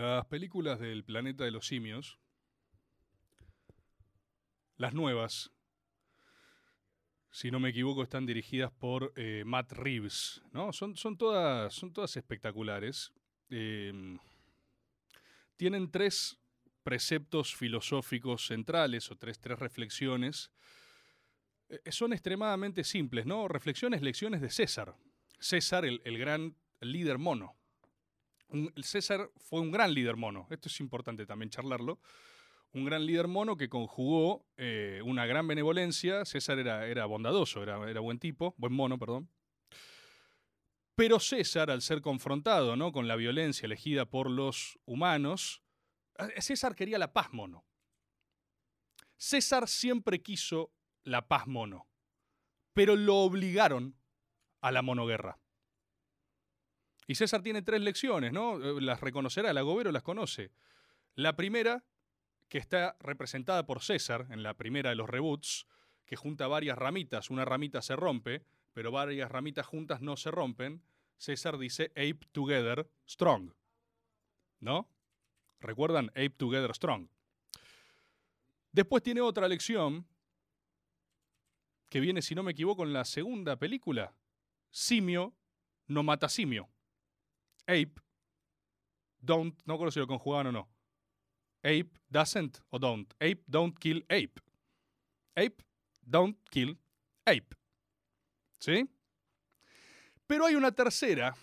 Las películas del planeta de los simios, las nuevas, si no me equivoco, están dirigidas por eh, Matt Reeves, ¿no? Son, todas, son todas espectaculares. Em, tienen tres preceptos filosóficos centrales o tres, tres reflexiones. Eh, son extremadamente simples, ¿no? Reflexiones, lecciones de César. César, el, el gran líder mono. César fue un gran líder mono. Esto es importante también charlarlo. Un gran líder mono que conjugó eh, una gran benevolencia. César era, era bondadoso, era, era buen tipo, buen mono, perdón. Pero César, al ser confrontado ¿no? con la violencia elegida por los humanos, César quería la paz mono. César siempre quiso la paz mono, pero lo obligaron a la monoguerra. Y César tiene tres lecciones, ¿no? Eh, Las reconocerá, el agobero las conoce. La primera, que está representada por César en la primera de los reboots, que junta varias ramitas, una ramita se rompe, pero varias ramitas juntas no se rompen. César dice Ape Together Strong. ¿No? ¿Recuerdan? Ape Together Strong. Después tiene otra lección que viene, si no me equivoco, en la segunda película. Simio no mata simio. Ape don't, no recuerdo si lo conjugaban o no. Ape doesn't o don't. Ape don't kill ape. Ape don't kill ape. ¿Sí? Pero hay una tercera.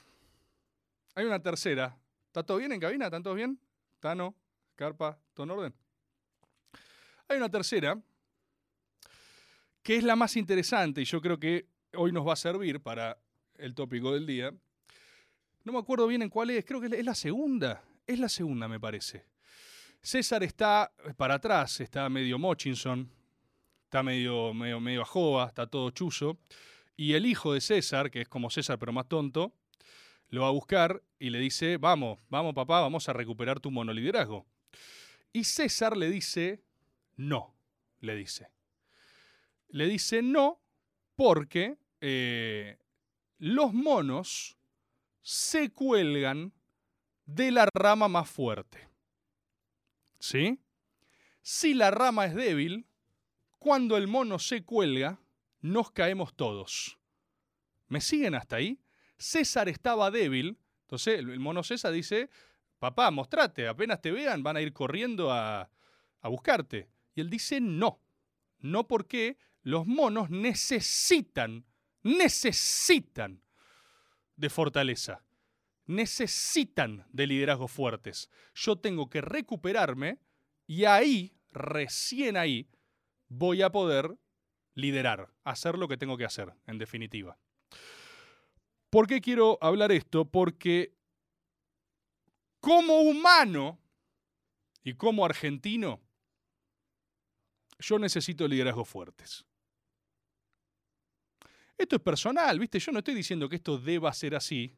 Hay una tercera. ¿Está todo bien en cabina? ¿Están todos bien? Tano, Carpa, ¿todo en orden? Hay una tercera que es la más interesante y yo creo que hoy nos va a servir para el tópico del día. No me acuerdo bien en cuál es, creo que es la segunda. Es la segunda, me parece. César está para atrás, está medio Mochinson, está medio, medio, medio está todo chuzo. Y el hijo de César, que es como César pero más tonto, lo va a buscar y le dice, vamos, vamos papá, vamos a recuperar tu monoliderazgo. Y César le dice, no, le dice. Le dice no porque eh, los monos se cuelgan de la rama más fuerte. ¿Sí? Si la rama es débil, cuando el mono se cuelga, nos caemos todos. ¿Me siguen hasta ahí? César estaba débil, entonces el mono César dice, papá, mostrate, apenas te vean van a ir corriendo a, a buscarte. Y él dice, no, no porque los monos necesitan, necesitan de fortaleza, necesitan de liderazgos fuertes. Yo tengo que recuperarme y ahí, recién ahí, voy a poder liderar, hacer lo que tengo que hacer, en definitiva. ¿Por qué quiero hablar esto? Porque como humano y como argentino, yo necesito liderazgos fuertes. Esto es personal, ¿viste? Yo no estoy diciendo que esto deba ser así.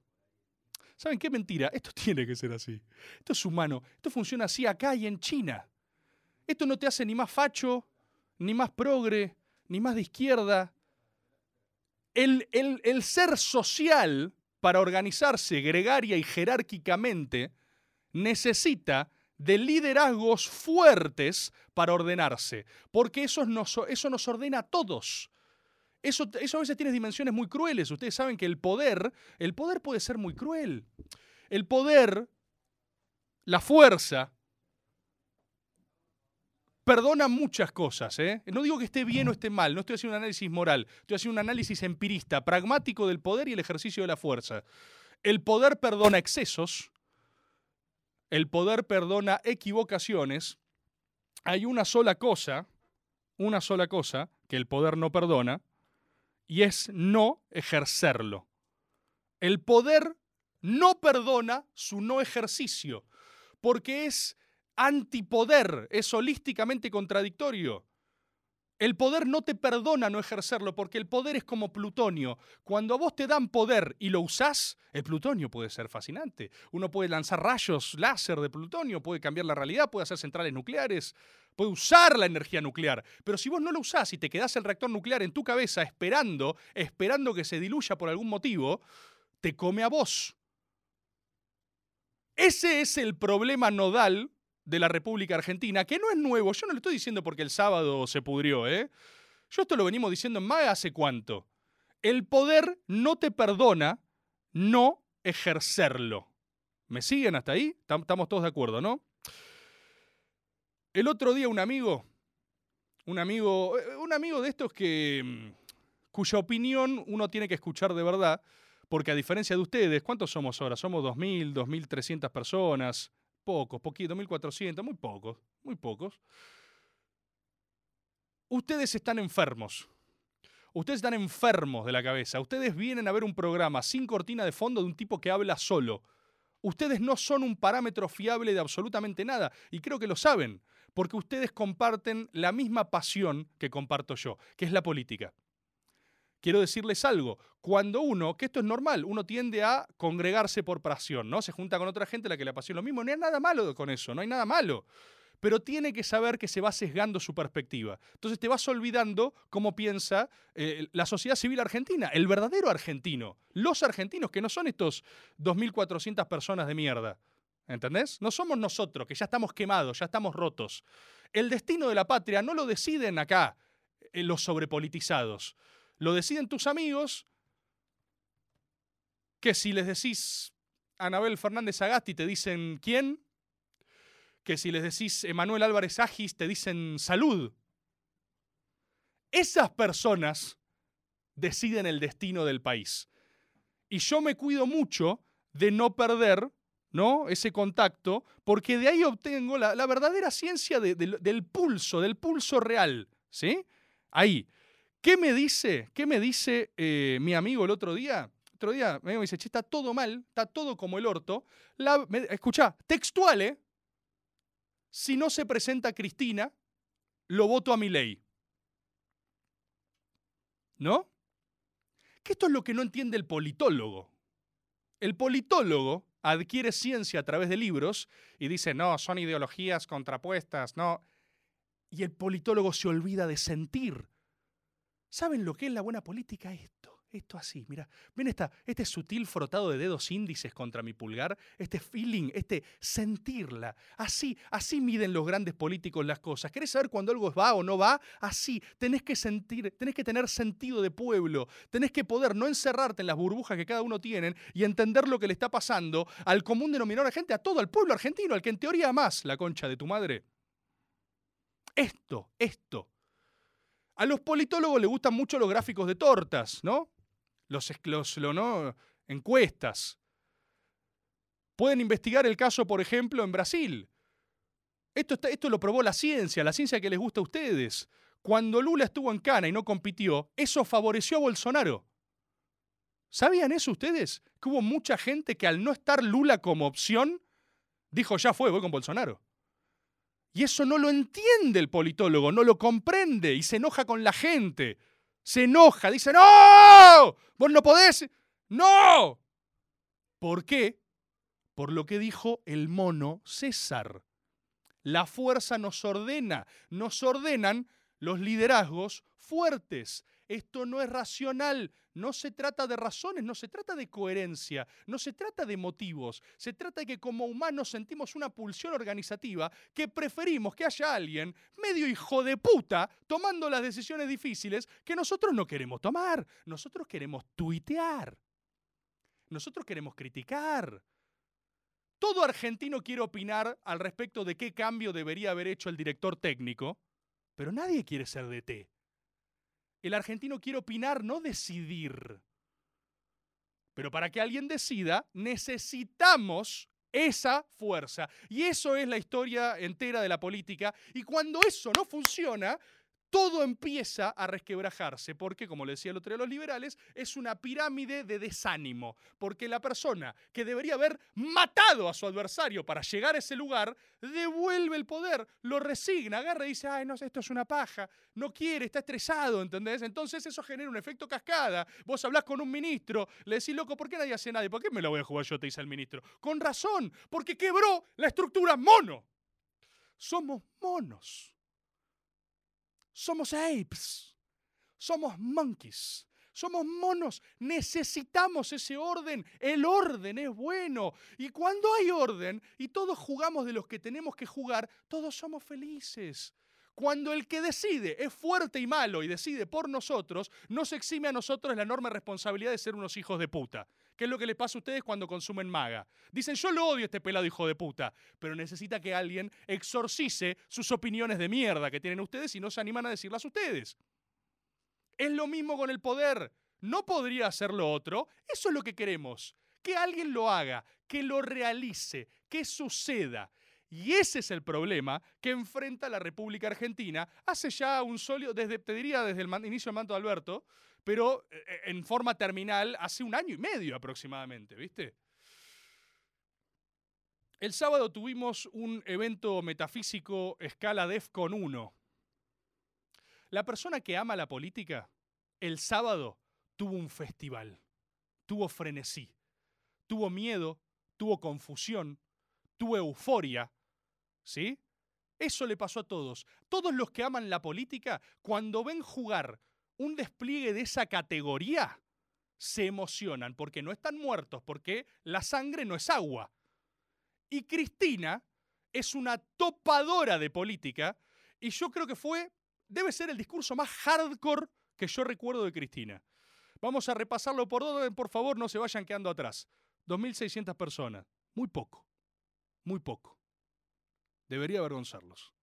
¿Saben qué mentira? Esto tiene que ser así. Esto es humano. Esto funciona así acá y en China. Esto no te hace ni más facho, ni más progre, ni más de izquierda. El, el- el ser social, para organizarse gregaria y jerárquicamente, necesita de liderazgos fuertes para ordenarse, porque eso nos, eso nos ordena a todos. Eso, eso a veces tiene dimensiones muy crueles. Ustedes saben que el poder, el poder puede ser muy cruel. El poder, la fuerza, perdona muchas cosas. ¿eh? No digo que esté bien o esté mal, no estoy haciendo un análisis moral, estoy haciendo un análisis empirista, pragmático del poder y el ejercicio de la fuerza. El poder perdona excesos, el poder perdona equivocaciones. Hay una sola cosa, una sola cosa que el poder no perdona, y es no ejercerlo. El poder no perdona su no ejercicio, porque es antipoder, es holísticamente contradictorio. El poder no te perdona no ejercerlo, porque el poder es como plutonio. Cuando a vos te dan poder y lo usás, el plutonio puede ser fascinante. Uno puede lanzar rayos láser de plutonio, puede cambiar la realidad, puede hacer centrales nucleares, puede usar la energía nuclear. Pero si vos no lo usás y te quedás el reactor nuclear en tu cabeza esperando, esperando que se diluya por algún motivo, te come a vos. Ese es el problema nodal de la República Argentina, que no es nuevo. Yo no lo estoy diciendo porque el sábado se pudrió, ¿eh? Yo esto lo venimos diciendo en más hace cuánto. El poder no te perdona no ejercerlo. ¿Me siguen hasta ahí? Estamos todos de acuerdo, ¿no? El otro día un amigo, un amigo, eh, un amigo de estos que mm, cuya opinión uno tiene que escuchar de verdad, porque a diferencia de ustedes, ¿cuántos somos ahora? Somos 2.000, 2.300 personas, pocos, poquito, 1.400, muy pocos, muy pocos. Ustedes están enfermos. Ustedes están enfermos de la cabeza. Ustedes vienen a ver un programa sin cortina de fondo de un tipo que habla solo. Ustedes no son un parámetro fiable de absolutamente nada. Y creo que lo saben, porque ustedes comparten la misma pasión que comparto yo, que es la política. Quiero decirles algo, cuando uno, que esto es normal, uno tiende a congregarse por pasión, ¿no? Se junta con otra gente a la que le apasiona lo mismo, no hay nada malo con eso, no hay nada malo. Pero tiene que saber que se va sesgando su perspectiva. Entonces te vas olvidando cómo piensa eh, la sociedad civil argentina, el verdadero argentino, los argentinos, que no son estos 2.400 personas de mierda. ¿Entendés? No somos nosotros, que ya estamos quemados, ya estamos rotos. El destino de la patria no lo deciden acá eh, los sobrepolitizados. Lo deciden tus amigos, que si les decís Anabel Fernández Agasti te dicen quién, que si les decís Emanuel Álvarez Agis te dicen salud. Esas personas deciden el destino del país. Y yo me cuido mucho de no perder ¿no? ese contacto, porque de ahí obtengo la, verdadera ciencia del pulso, del pulso real. ¿sí? Ahí. ¿Qué me dice? ¿Qué me dice eh, mi amigo el otro día? Otro día me dice, che, está todo mal, está todo como el orto. La, escuchá, textual, ¿eh? Si no se presenta Cristina, lo voto a mi ley. ¿No? Que esto es lo que no entiende el politólogo. El politólogo adquiere ciencia a través de libros y dice, no, son ideologías contrapuestas, no. Y el politólogo se olvida de sentir ¿Saben lo que es la buena política? Esto, esto así, mira, ven esta, este sutil frotado de dedos índices contra mi pulgar, este feeling, este sentirla. Así, así miden los grandes políticos las cosas. ¿Querés saber cuándo algo va o no va? Así, tenés que sentir, tenés que tener sentido de pueblo, tenés que poder no encerrarte en las burbujas que cada uno tiene y entender lo que le está pasando al común denominador de gente, a todo, al pueblo argentino, al que en teoría más la concha de tu madre. Esto, esto a los politólogos les gustan mucho los gráficos de tortas, ¿no? Los, los encuestas. Pueden investigar el caso, por ejemplo, en Brasil. Esto, esto lo probó la ciencia, la ciencia que les gusta a ustedes. Cuando Lula estuvo en Cana y no compitió, eso favoreció a Bolsonaro. ¿Sabían eso ustedes? Que hubo mucha gente que al no estar Lula como opción, dijo, ya fue, voy con Bolsonaro. Y eso no lo entiende el politólogo, no lo comprende y se enoja con la gente. Se enoja, dice, no, vos no podés. No. ¿Por qué? Por lo que dijo el mono César. La fuerza nos ordena, nos ordenan los liderazgos fuertes. Esto no es racional, no se trata de razones, no se trata de coherencia, no se trata de motivos, se trata de que como humanos sentimos una pulsión organizativa que preferimos que haya alguien medio hijo de puta tomando las decisiones difíciles que nosotros no queremos tomar. Nosotros queremos tuitear. Nosotros queremos criticar. Todo argentino quiere opinar al respecto de qué cambio debería haber hecho el director técnico, pero nadie quiere ser DT. El argentino quiere opinar, no decidir. Pero para que alguien decida, necesitamos esa fuerza. Y eso es la historia entera de la política. Y cuando eso no funciona, todo empieza a resquebrajarse, porque, como le decía el otro de los liberales, es una pirámide de desánimo, porque la persona que debería haber matado a su adversario para llegar a ese lugar, devuelve el poder, lo resigna, agarra y dice, ay, no, esto es una paja, no quiere, está estresado, ¿entendés? Entonces eso genera un efecto cascada. Vos hablás con un ministro, le decís, loco, ¿por qué nadie hace nada? ¿Por qué me la voy a jugar yo? Te dice el ministro. Con razón, porque quebró la estructura mono. Somos monos. Somos apes, somos monkeys, Somos monos, necesitamos ese orden. El orden es bueno. Y cuando hay orden y todos jugamos de los que tenemos que jugar, todos somos felices. Cuando el que decide es fuerte y malo y decide por nosotros, nos exime a nosotros la enorme responsabilidad de ser unos hijos de puta. ¿Qué es lo que les pasa a ustedes cuando consumen maga? Dicen, yo lo odio este pelado hijo de puta, pero necesita que alguien exorcice sus opiniones de mierda que tienen ustedes y no se animan a decirlas ustedes. Es lo mismo con el poder. No podría hacerlo otro. Eso es lo que queremos. Que alguien lo haga, que lo realice, que suceda. Y ese es el problema que enfrenta la República Argentina hace ya un sólido, desde, te diría desde el inicio del manto de Alberto, pero eh, eh, en forma terminal hace un año y medio aproximadamente, ¿viste? El sábado tuvimos un evento metafísico escala DEFCON 1. La persona que ama la política, el sábado tuvo un festival, tuvo frenesí, tuvo miedo, tuvo confusión, tuvo euforia, ¿Sí? Eso le pasó a todos. Todos los que aman la política, cuando ven jugar un despliegue de esa categoría, se emocionan porque no están muertos, porque la sangre no es agua. Y Cristina es una topadora de política y yo creo que fue, debe ser el discurso más hardcore que yo recuerdo de Cristina. Vamos a repasarlo por orden, por favor, no se vayan quedando atrás. 2.600 personas, muy poco, muy poco. Debería avergonzarlos.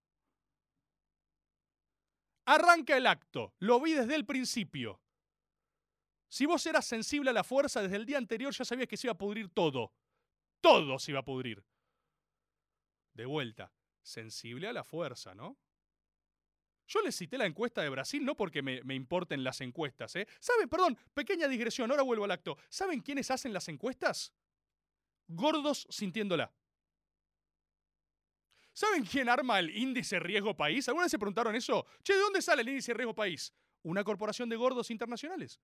Arranca el acto. Lo vi desde el principio. Si vos eras sensible a la fuerza desde el día anterior, ya sabías que se iba a pudrir todo. Todo se iba a pudrir. De vuelta, sensible a la fuerza, ¿no? Yo les cité la encuesta de Brasil no porque me, me, importen las encuestas, ¿eh? ¿Saben? Perdón, pequeña digresión, ahora vuelvo al acto. ¿Saben quiénes hacen las encuestas? Gordos sintiéndola. ¿Saben quién arma el índice riesgo país? ¿Alguna vez se preguntaron eso? Che, ¿de dónde sale el índice riesgo país? Una corporación de gordos internacionales.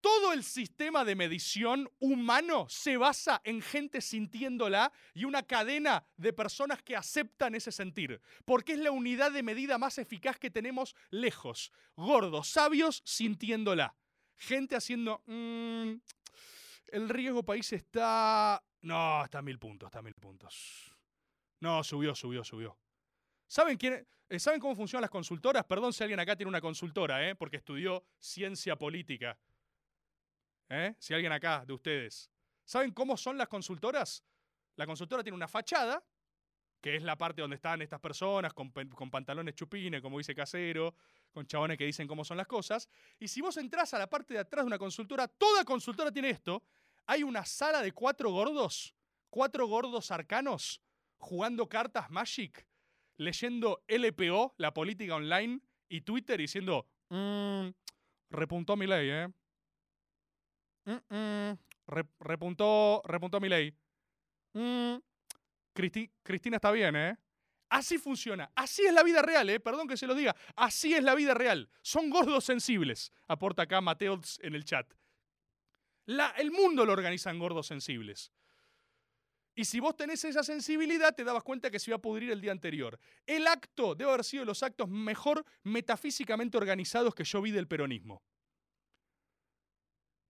Todo el sistema de medición humano se basa en gente sintiéndola y una cadena de personas que aceptan ese sentir, porque es la unidad de medida más eficaz que tenemos lejos. Gordos, sabios sintiéndola. Gente haciendo... Mm, el riesgo país está... No, está a mil puntos, está a mil puntos. No, subió, subió, subió. ¿Saben, quién, eh, ¿Saben cómo funcionan las consultoras? Perdón si alguien acá tiene una consultora, ¿eh? porque estudió ciencia política. ¿Eh? Si alguien acá de ustedes. ¿Saben cómo son las consultoras? La consultora tiene una fachada, que es la parte donde están estas personas con, pantalones chupines, como dice Casero, con chabones que dicen cómo son las cosas. Y si vos entras a la parte de atrás de una consultora, toda consultora tiene esto. Hay una sala de cuatro gordos, cuatro gordos arcanos, jugando cartas Magic, leyendo LPO, la política online, y Twitter diciendo, mmm, repuntó mi ley, ¿eh? Mm, mm, repuntó, repuntó mi ley. Mm, Cristina está bien, ¿eh? Así funciona. Así es la vida real, ¿eh? Perdón que se lo diga. Así es la vida real. Son gordos sensibles. Aporta acá Mateos en el chat. El mundo lo organizan gordos sensibles. Y si vos tenés esa sensibilidad, te dabas cuenta que se iba a pudrir el día anterior. El acto debe haber sido los actos mejor metafísicamente organizados que yo vi del peronismo.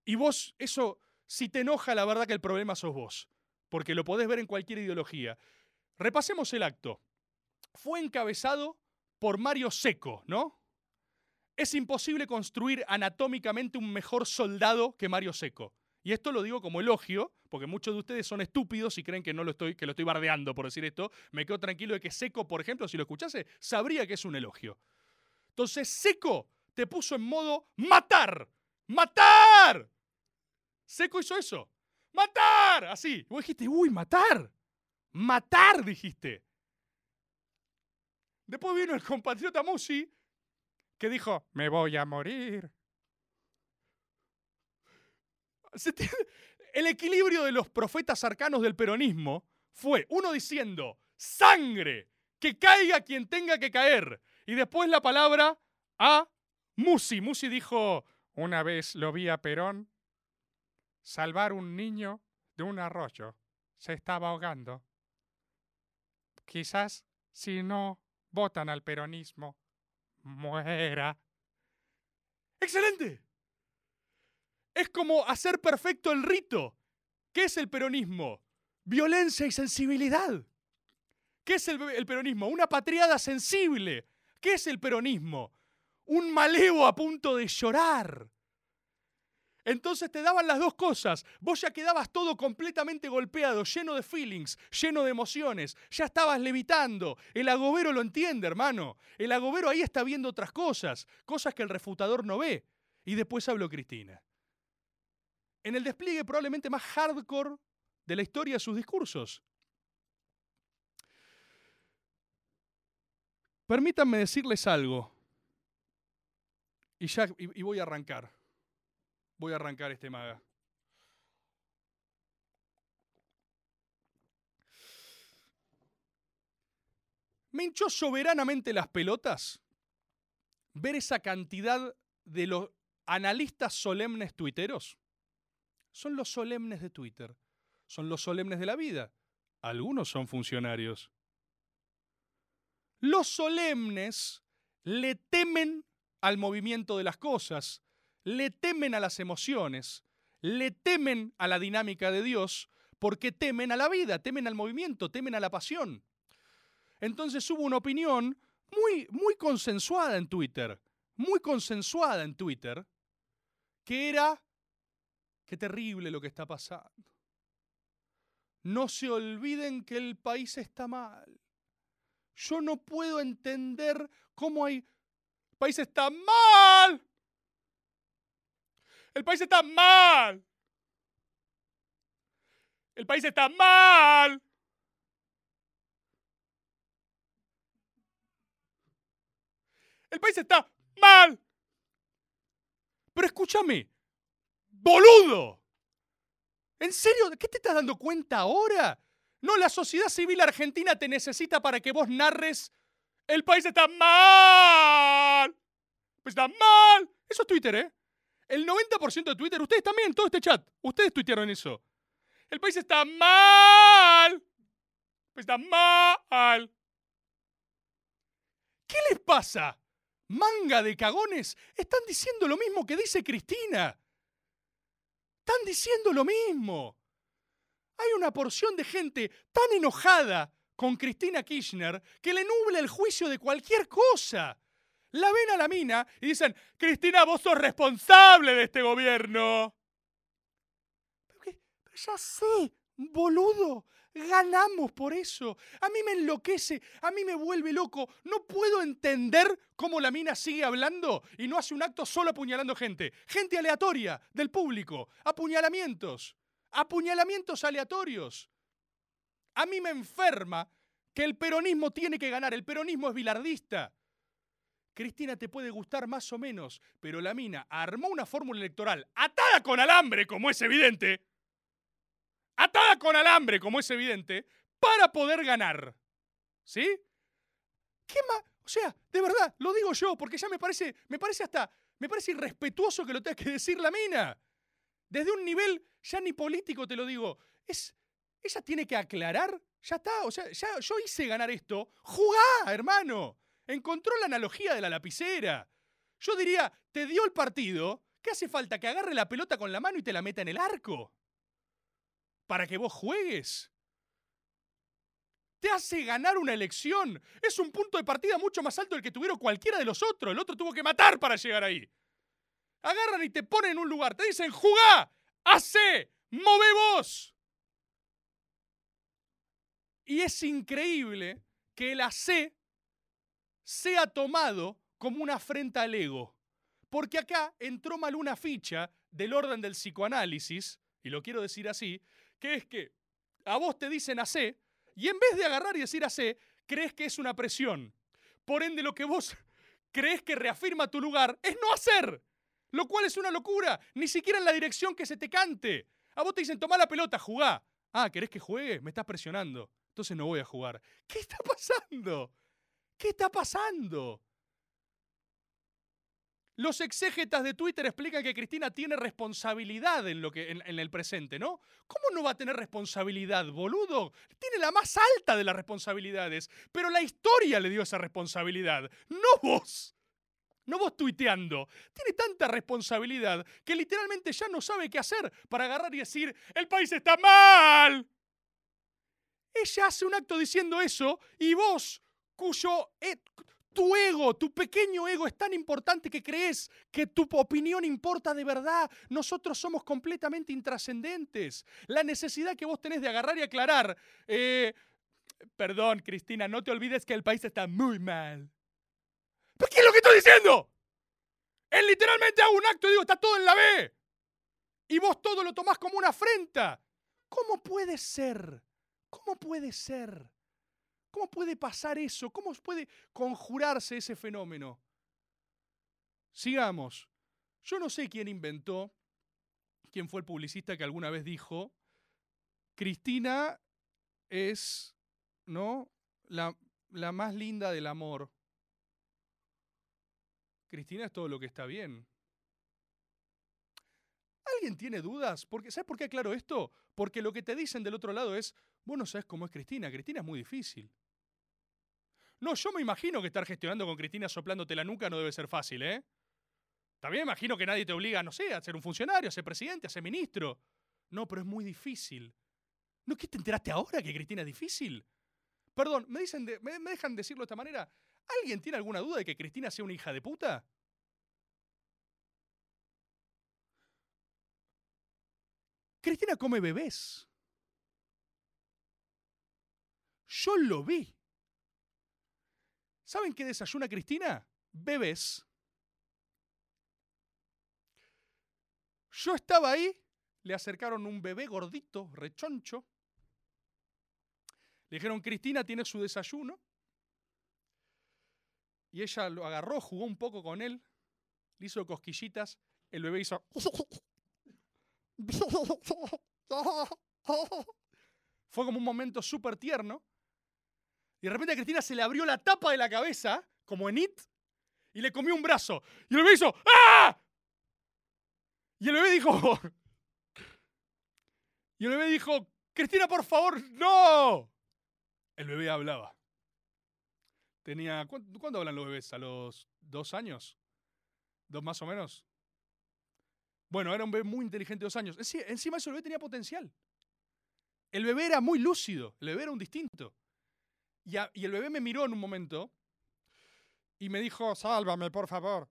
Y vos, eso, si te enoja, la verdad que el problema sos vos, porque lo podés ver en cualquier ideología. Repasemos el acto. Fue encabezado por Mario Seco, ¿no? Es imposible construir anatómicamente un mejor soldado que Mario Seco. Y esto lo digo como elogio, porque muchos de ustedes son estúpidos y creen que no lo estoy, que lo estoy bardeando por decir esto. Me quedo tranquilo de que Seco, por ejemplo, si lo escuchase, sabría que es un elogio. Entonces, Seco te puso en modo matar. ¡Matar! Seco hizo eso. ¡Matar! Así. Vos dijiste, uy, matar. Matar, dijiste. Después vino el compatriota Musi, que dijo, me voy a morir. El equilibrio de los profetas arcanos del peronismo fue uno diciendo, sangre, que caiga quien tenga que caer. Y después la palabra a Musi. Musi dijo, una vez lo vi a Perón salvar un niño de un arroyo. Se estaba ahogando. Quizás si no votan al peronismo, muera. Excelente. Es como hacer perfecto el rito. ¿Qué es el peronismo? Violencia y sensibilidad. ¿Qué es el, peronismo? Una patriada sensible. ¿Qué es el peronismo? Un malevo a punto de llorar. Entonces te daban las dos cosas. Vos ya quedabas todo completamente golpeado, lleno de feelings, lleno de emociones. Ya estabas levitando. El agobero lo entiende, hermano. El agobero ahí está viendo otras cosas, cosas que el refutador no ve. Y después habló Cristina. En el despliegue probablemente más hardcore de la historia de sus discursos. Permítanme decirles algo. Y y voy a arrancar. Voy a arrancar este maga. Me hinchó soberanamente las pelotas ver esa cantidad de los analistas solemnes tuiteros. Son los solemnes de Twitter. Son los solemnes de la vida. Algunos son funcionarios. Los solemnes le temen al movimiento de las cosas, le temen a las emociones, le temen a la dinámica de Dios, porque temen a la vida, temen al movimiento, temen a la pasión. Entonces hubo una opinión muy, muy consensuada en Twitter, muy consensuada en Twitter, que era, qué terrible lo que está pasando. No se olviden que el país está mal. Yo no puedo entender cómo hay... El país está mal. El país está mal. El país está mal. El país está mal. Pero escúchame, boludo. ¿En serio? ¿Qué te estás dando cuenta ahora? No, la sociedad civil argentina te necesita para que vos narres el país está mal. Pues está mal. Eso es Twitter, ¿eh? El 90% de Twitter, ustedes también, todo este chat, ustedes tuitearon eso. El país está mal. Está mal. ¿Qué les pasa? Manga de cagones. Están diciendo lo mismo que dice Cristina. Están diciendo lo mismo. Hay una porción de gente tan enojada con Cristina Kirchner que le nubla el juicio de cualquier cosa la ven a la mina y dicen, Cristina, vos sos responsable de este gobierno. Pero, ya sé, boludo, ganamos por eso. A mí me enloquece, a mí me vuelve loco. No puedo entender cómo la mina sigue hablando y no hace un acto solo apuñalando gente. Gente aleatoria del público, apuñalamientos, apuñalamientos aleatorios. A mí me enferma que el peronismo tiene que ganar. El peronismo es bilardista. Cristina te puede gustar más o menos, pero la mina armó una fórmula electoral atada con alambre, como es evidente, atada con alambre, como es evidente, para poder ganar. ¿Sí? ¿Qué más? O sea, de verdad, lo digo yo, porque ya me parece, me parece hasta, me parece irrespetuoso que lo tenga que decir la mina. Desde un nivel ya ni político te lo digo. Es, ella tiene que aclarar, ya está, o sea, ya yo hice ganar esto. Jugá, hermano. Encontró la analogía de la lapicera. Yo diría, te dio el partido, ¿qué hace falta? Que agarre la pelota con la mano y te la meta en el arco. Para que vos juegues. Te hace ganar una elección. Es un punto de partida mucho más alto del que tuvieron cualquiera de los otros. El otro tuvo que matar para llegar ahí. Agarran y te ponen en un lugar. Te dicen, jugá, hace, move vos. Y es increíble que el AC sea tomado como una afrenta al ego. Porque acá entró mal una ficha del orden del psicoanálisis, y lo quiero decir así, que es que a vos te dicen AC, y en vez de agarrar y decir AC, crees que es una presión. Por ende, lo que vos crees que reafirma tu lugar es no hacer, lo cual es una locura, ni siquiera en la dirección que se te cante. A vos te dicen, toma la pelota, jugá. Ah, ¿querés que juegue? Me estás presionando. Entonces no voy a jugar. ¿Qué está pasando? ¿Qué está pasando? Los exégetas de Twitter explican que Cristina tiene responsabilidad en, lo que, en, el presente, ¿no? ¿Cómo no va a tener responsabilidad, boludo? Tiene la más alta de las responsabilidades, pero la historia le dio esa responsabilidad, no vos. no vos tuiteando, tiene tanta responsabilidad que literalmente ya no sabe qué hacer para agarrar y decir, el país está mal. Ella hace un acto diciendo eso y vos, cuyo... tu ego, tu pequeño ego es tan importante que crees que tu opinión importa de verdad. Nosotros somos completamente intrascendentes. La necesidad que vos tenés de agarrar y aclarar. eh, perdón, Cristina, no te olvides que el país está muy mal. ¿Pero qué es lo que estoy diciendo? Él literalmente hago un acto y digo, está todo en la B. Y vos todo lo tomás como una afrenta. ¿Cómo puede ser? ¿Cómo puede ser? ¿Cómo puede pasar eso? ¿Cómo puede conjurarse ese fenómeno? Sigamos. Yo no sé quién inventó, quién fue el publicista que alguna vez dijo, Cristina es, ¿no? La, la más linda del amor. Cristina es todo lo que está bien. ¿Alguien tiene dudas? Porque, ¿Sabes por qué aclaro esto? Porque lo que te dicen del otro lado es, vos no sabes cómo es Cristina. Cristina es muy difícil. No, yo me imagino que estar gestionando con Cristina soplándote la nuca no debe ser fácil, ¿eh? También imagino que nadie te obliga, no sé, a ser un funcionario, a ser presidente, a ser ministro. No, pero es muy difícil. ¿No qué te enteraste ahora que Cristina es difícil? Perdón, ¿me, dicen me dejan decirlo de esta manera? ¿Alguien tiene alguna duda de que Cristina sea una hija de puta? Cristina come bebés. Yo lo vi. ¿Saben qué desayuna Cristina? Bebés. Yo estaba ahí, le acercaron un bebé gordito, rechoncho. Le dijeron, Cristina tiene su desayuno. Y ella lo agarró, jugó un poco con él, le hizo cosquillitas, el bebé hizo... Fue como un momento súper tierno. Y de repente a Cristina se le abrió la tapa de la cabeza, como en It, y le comió un brazo. Y el bebé hizo ¡Ah! Y el bebé dijo... Y el bebé dijo, Cristina, por favor, no. El bebé hablaba. Tenía... ¿cuán- ¿Cuándo hablan los bebés? ¿A los dos años? ¿Dos más o menos? Bueno, era un bebé muy inteligente de dos años. Enci- Encima eso el bebé tenía potencial. El bebé era muy lúcido, el bebé era un distinto. Y, el bebé me miró en un momento y me dijo, sálvame, por favor.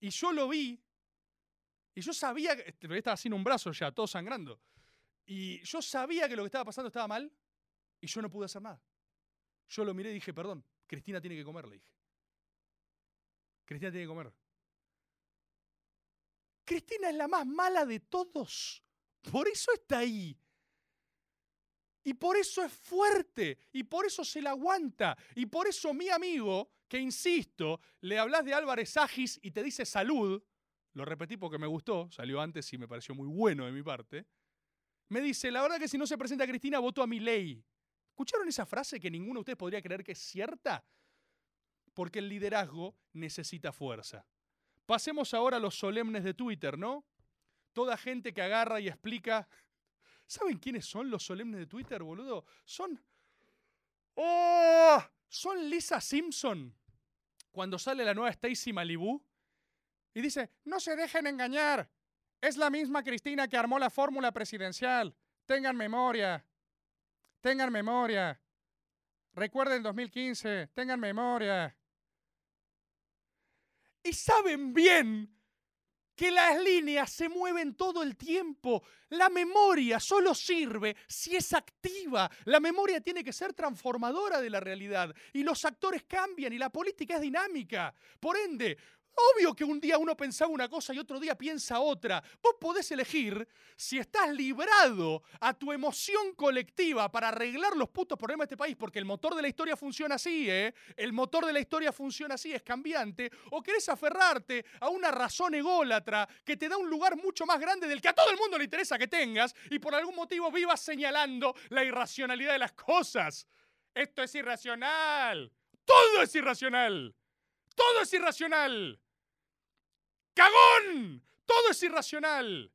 Y yo lo vi y yo sabía que este bebé estaba sin un brazo ya, todo sangrando. Y yo sabía que lo que estaba pasando estaba mal y yo no pude hacer nada. Yo lo miré y dije, perdón, Cristina tiene que comer, le dije. Cristina tiene que comer. Cristina es la más mala de todos. Por eso está ahí. Y por eso es fuerte. Y por eso se la aguanta. Y por eso mi amigo, que insisto, le hablas de Álvarez Agis y te dice salud, lo repetí porque me gustó, salió antes y me pareció muy bueno de mi parte, me dice, la verdad que si no se presenta Cristina, voto a mi ley. ¿Escucharon esa frase que ninguno de ustedes podría creer que es cierta? Porque el liderazgo necesita fuerza. Pasemos ahora a los solemnes de Twitter, ¿no? Toda gente que agarra y explica. ¿Saben quiénes son los solemnes de Twitter, boludo? Son. ¡Oh! Son Lisa Simpson. Cuando sale la nueva Stacy Malibu. Y dice: No se dejen engañar. Es la misma Cristina que armó la fórmula presidencial. Tengan memoria. Tengan memoria. Recuerden 2015. Tengan memoria. Y saben bien que las líneas se mueven todo el tiempo. La memoria solo sirve si es activa. La memoria tiene que ser transformadora de la realidad. Y los actores cambian y la política es dinámica. Por ende, obvio que un día uno pensaba una cosa y otro día piensa otra. Vos podés elegir si estás librado a tu emoción colectiva para arreglar los putos problemas de este país, porque el motor de la historia funciona así, ¿eh? El motor de la historia funciona así, es cambiante, o querés aferrarte a una razón ególatra que te da un lugar mucho más grande del que a todo el mundo le interesa que tengas y por algún motivo vivas señalando la irracionalidad de las cosas. Esto es irracional. Todo es irracional. Todo es irracional. ¡Cagón! Todo es irracional.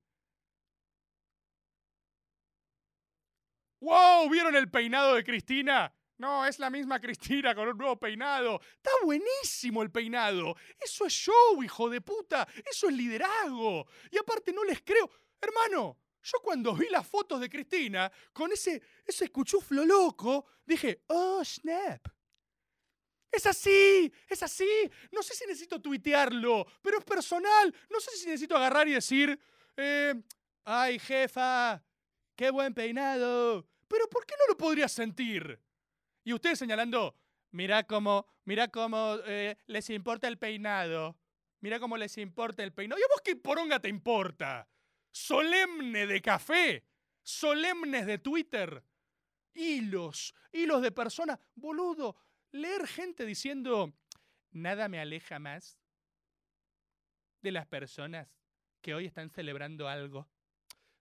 ¡Wow! ¿Vieron el peinado de Cristina? No, es la misma Cristina con un nuevo peinado. Está buenísimo el peinado. Eso es show, hijo de puta. Eso es liderazgo. Y aparte no les creo. Hermano, yo cuando vi las fotos de Cristina con ese, ese cuchuflo loco, dije, oh, snap. Es así, es así. No sé si necesito tuitearlo, pero es personal. No sé si necesito agarrar y decir, eh, ay jefa, qué buen peinado. Pero ¿por qué no lo podría sentir? Y ustedes señalando, mira cómo, mira cómo eh, les importa el peinado. Mira cómo les importa el peinado. ¿Y a vos qué poronga te importa? Solemne de café, solemnes de Twitter, hilos, hilos de personas. Boludo, leer gente diciendo, nada me aleja más de las personas que hoy están celebrando algo.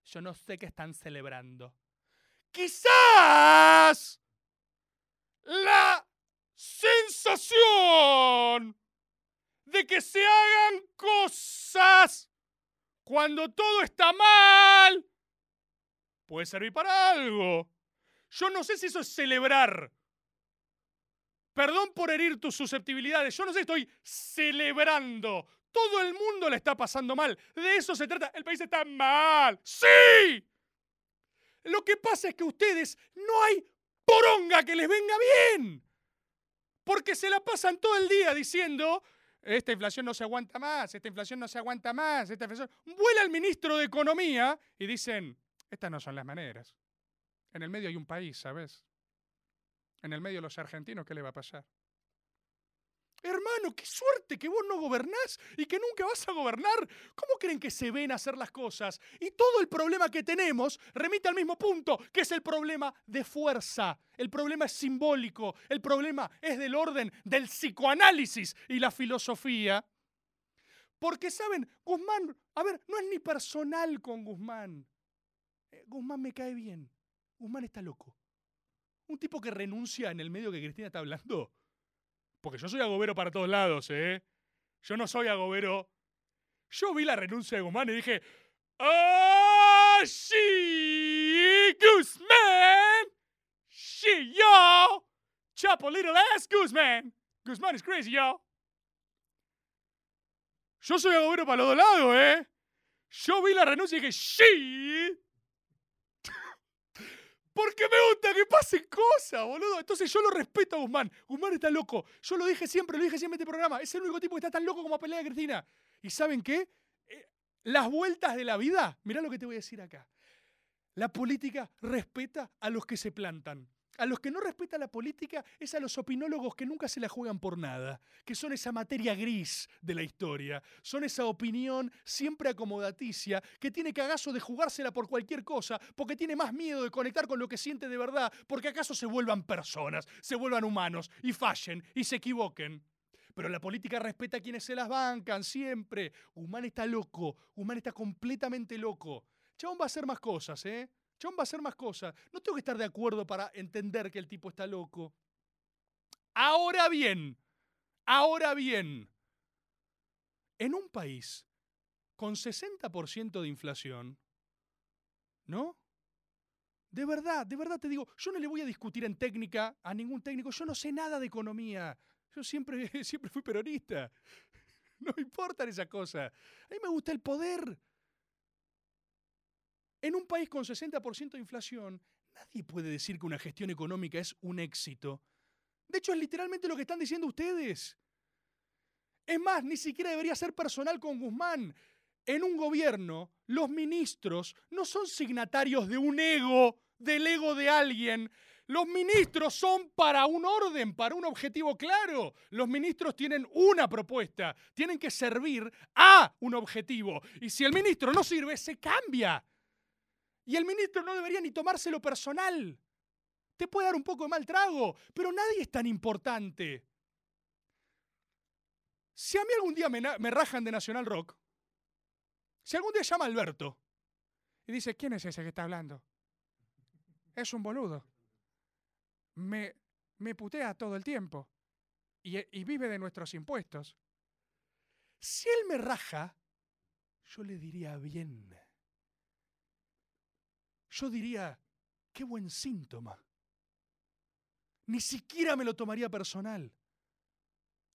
Yo no sé qué están celebrando. Quizás la sensación de que se hagan cosas cuando todo está mal puede servir para algo. Yo no sé si eso es celebrar. Perdón por herir tus susceptibilidades. Yo no sé estoy celebrando. Todo el mundo le está pasando mal. De eso se trata. El país está mal. ¡Sí! Lo que pasa es que ustedes no hay poronga que les venga bien. Porque se la pasan todo el día diciendo, esta inflación no se aguanta más, esta inflación no se aguanta más, esta inflación... Vuela el ministro de Economía y dicen, estas no son las maneras. En el medio hay un país, ¿sabes? En el medio los argentinos, ¿qué le va a pasar? Hermano, qué suerte que vos no gobernás y que nunca vas a gobernar. ¿Cómo creen que se ven hacer las cosas? Y todo el problema que tenemos remite al mismo punto, que es el problema de fuerza. El problema es simbólico, el problema es del orden del psicoanálisis y la filosofía. Porque, ¿saben? Guzmán, a ver, no es ni personal con Guzmán. Eh, Guzmán me cae bien. Guzmán está loco. Un tipo que renuncia en el medio que Cristina está hablando porque yo soy agobero para todos lados, ¿eh? Yo no soy agobero. Yo vi la renuncia de Guzmán y dije, ¡Oh, she, Guzmán! She, yo! Chop a little ass, Guzmán! Guzmán is crazy, yo! Yo soy agobero para los dos lados, ¿eh? Yo vi la renuncia y dije, ¡she! Porque me gusta que pasen cosas, boludo. Entonces yo lo respeto a Guzmán. Guzmán está loco. Yo lo dije siempre, lo dije siempre en este programa. Es el único tipo que está tan loco como a pelea de Cristina. ¿Y saben qué? Eh, las vueltas de la vida, mirá lo que te voy a decir acá. La política respeta a los que se plantan. A los que no respetan la política es a los opinólogos que nunca se la juegan por nada, que son esa materia gris de la historia, son esa opinión siempre acomodaticia que tiene cagazo de jugársela por cualquier cosa, porque tiene más miedo de conectar con lo que siente de verdad, porque acaso se vuelvan personas, se vuelvan humanos y fallen y se equivoquen. Pero la política respeta a quienes se las bancan siempre. Guzmán está loco, Guzmán está completamente loco. Chabón va a hacer más cosas, ¿eh? John va a hacer más cosas. No tengo que estar de acuerdo para entender que el tipo está loco. Ahora bien, ahora bien, en un país con 60% de inflación, ¿no? De verdad, de verdad te digo, yo no le voy a discutir en técnica a ningún técnico, yo no sé nada de economía. Yo siempre, siempre fui peronista. No me importan esas cosas. A mí me gusta el poder. En un país con 60% de inflación, nadie puede decir que una gestión económica es un éxito. De hecho, es literalmente lo que están diciendo ustedes. Es más, ni siquiera debería ser personal con Guzmán. En un gobierno, los ministros no son signatarios de un ego, del ego de alguien. Los ministros son para un orden, para un objetivo claro. Los ministros tienen una propuesta, tienen que servir a un objetivo. Y si el ministro no sirve, se cambia. Y el ministro no debería ni tomárselo personal. Te puede dar un poco de mal trago, pero nadie es tan importante. Si a mí algún día me, rajan de Nacional Rock, si algún día llama Alberto y dice, ¿quién es ese que está hablando? Es un boludo. Me, me putea todo el tiempo y vive de nuestros impuestos. Si él me raja, yo le diría bien yo diría, qué buen síntoma. Ni siquiera me lo tomaría personal.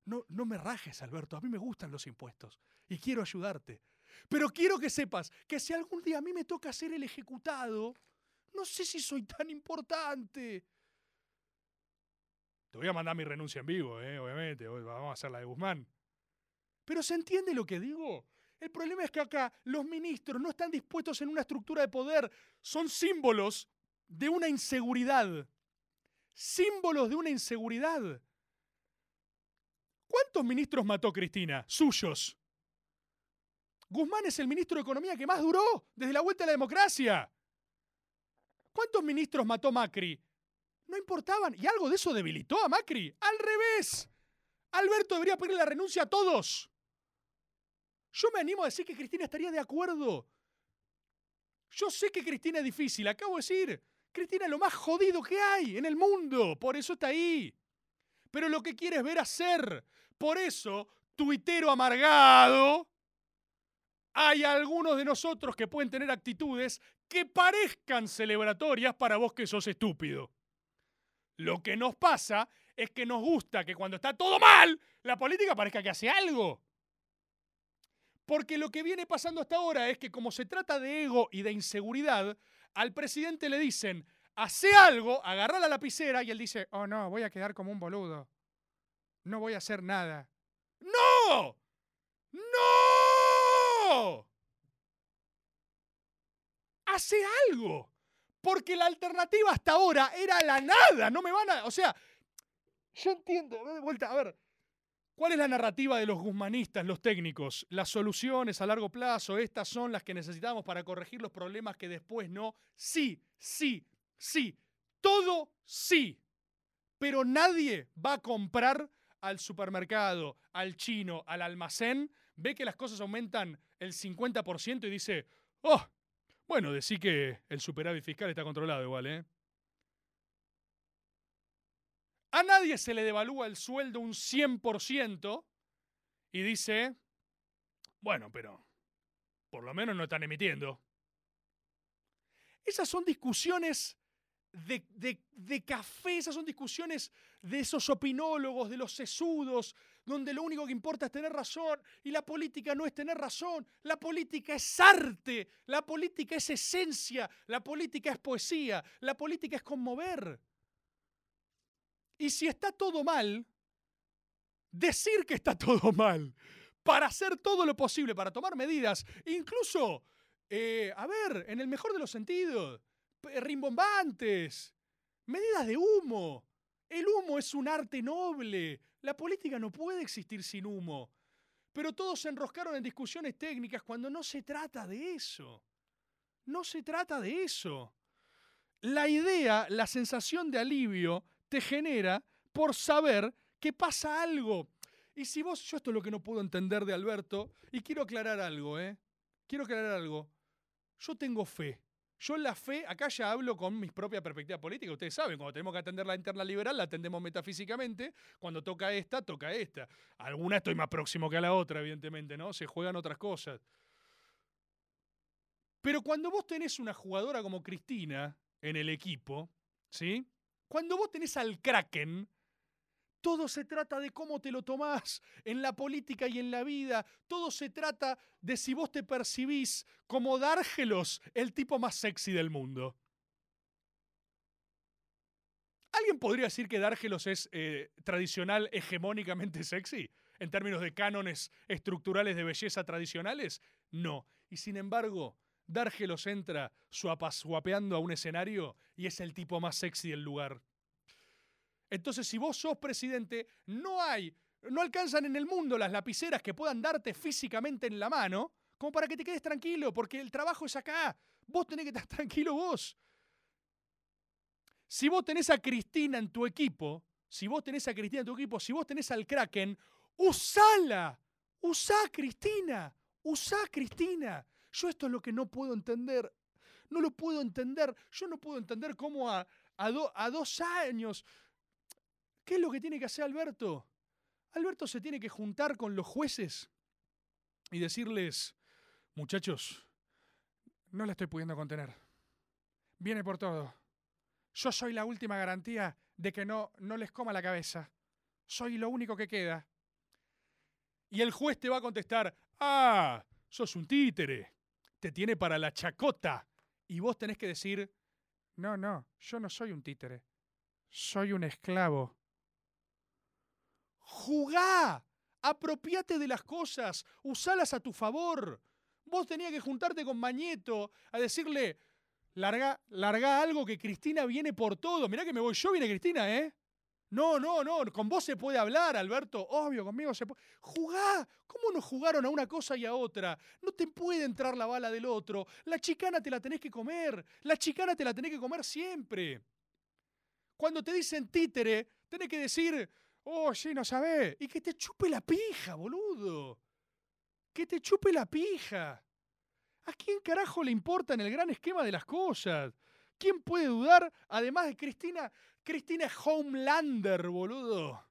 No, no me rajes, Alberto. A mí me gustan los impuestos y quiero ayudarte. Pero quiero que sepas que si algún día a mí me toca ser el ejecutado, no sé si soy tan importante. Te voy a mandar mi renuncia en vivo, ¿eh? obviamente. Vamos a hacer la de Guzmán. Pero ¿se entiende lo que digo? El problema es que acá los ministros no están dispuestos en una estructura de poder. Son símbolos de una inseguridad. Símbolos de una inseguridad. ¿Cuántos ministros mató Cristina? Suyos. Guzmán es el ministro de Economía que más duró desde la vuelta a la democracia. ¿Cuántos ministros mató Macri? No importaban. Y algo de eso debilitó a Macri. Al revés. Alberto debería pedirle la renuncia a todos. Yo me animo a decir que Cristina estaría de acuerdo. Yo sé que Cristina es difícil, acabo de decir. Cristina es lo más jodido que hay en el mundo, por eso está ahí. Pero lo que quiere es ver hacer. Por eso, tuitero amargado, hay algunos de nosotros que pueden tener actitudes que parezcan celebratorias para vos que sos estúpido. Lo que nos pasa es que nos gusta que cuando está todo mal, la política parezca que hace algo. Porque lo que viene pasando hasta ahora es que como se trata de ego y de inseguridad, al presidente le dicen, hace algo, agarra la lapicera y él dice, oh no, voy a quedar como un boludo. No voy a hacer nada. ¡No! ¡No! Hace algo. Porque la alternativa hasta ahora era la nada. No me van a... O sea, yo entiendo, de vuelta, a ver, ¿Cuál es la narrativa de los guzmanistas, los técnicos? Las soluciones a largo plazo, estas son las que necesitamos para corregir los problemas que después no. Sí, sí, sí, todo sí. Pero nadie va a comprar al supermercado, al chino, al almacén, ve que las cosas aumentan el 50% y dice, oh, bueno, decí que el superávit fiscal está controlado igual, ¿eh? A nadie se le devalúa el sueldo un 100% y dice, bueno, pero por lo menos no están emitiendo. Esas son discusiones de, de, café, esas son discusiones de esos opinólogos, de los sesudos, donde lo único que importa es tener razón y la política no es tener razón, la política es arte, la política es esencia, la política es poesía, la política es conmover. Y si está todo mal, decir que está todo mal, para hacer todo lo posible, para tomar medidas, incluso, eh, a ver, en el mejor de los sentidos, rimbombantes, medidas de humo. El humo es un arte noble. La política no puede existir sin humo. Pero todos se enroscaron en discusiones técnicas cuando no se trata de eso. No se trata de eso. La idea, la sensación de alivio te genera por saber que pasa algo. Y si vos, yo esto es lo que no puedo entender de Alberto, y quiero aclarar algo, ¿eh? Quiero aclarar algo. Yo tengo fe. Yo la fe, acá ya hablo con mis propias perspectivas políticas. Ustedes saben, cuando tenemos que atender la interna liberal, la atendemos metafísicamente. Cuando toca esta, toca esta. Alguna estoy más próximo que a la otra, evidentemente, ¿no? Se juegan otras cosas. Pero cuando vos tenés una jugadora como Cristina en el equipo, ¿sí? Cuando vos tenés al Kraken, todo se trata de cómo te lo tomás en la política y en la vida. Todo se trata de si vos te percibís como Dárgelos, el tipo más sexy del mundo. ¿Alguien podría decir que Dárgelos es eh, tradicional, hegemónicamente sexy? En términos de cánones estructurales de belleza tradicionales? No. Y sin embargo, Dárgelos entra suapeando a un escenario y es el tipo más sexy del lugar. Entonces, si vos sos presidente, no hay, no alcanzan en el mundo las lapiceras que puedan darte físicamente en la mano, como para que te quedes tranquilo, porque el trabajo es acá. Vos tenés que estar tranquilo vos. Si vos tenés a Cristina en tu equipo, si vos tenés a Cristina en tu equipo, si vos tenés al Kraken, usala. Usá a Cristina. Usá a Cristina. Yo esto es lo que no puedo entender. No lo puedo entender. Yo no puedo entender cómo a, a, dos años. ¿Qué es lo que tiene que hacer Alberto? Alberto se tiene que juntar con los jueces y decirles, muchachos, no la estoy pudiendo contener. Viene por todo. Yo soy la última garantía de que no, no les coma la cabeza. Soy lo único que queda. Y el juez te va a contestar, ah, sos un títere, te tiene para la chacota. Y vos tenés que decir, no, no, yo no soy un títere, soy un esclavo. Jugá, apropiate de las cosas, usalas a tu favor. Vos tenías que juntarte con Mañeto a decirle, larga, larga algo que Cristina viene por todo. Mirá que me voy yo, viene Cristina, ¿eh? No, no, no, con vos se puede hablar, Alberto. Obvio, conmigo se puede. Jugá. ¿Cómo nos jugaron a una cosa y a otra? No te puede entrar la bala del otro. La chicana te la tenés que comer. La chicana te la tenés que comer siempre. Cuando te dicen títere, tenés que decir, oh, sí, no sabés. Y que te chupe la pija, boludo. Que te chupe la pija. ¿A quién carajo le importa en el gran esquema de las cosas? ¿Quién puede dudar, además de Cristina? Cristina es Homelander, boludo.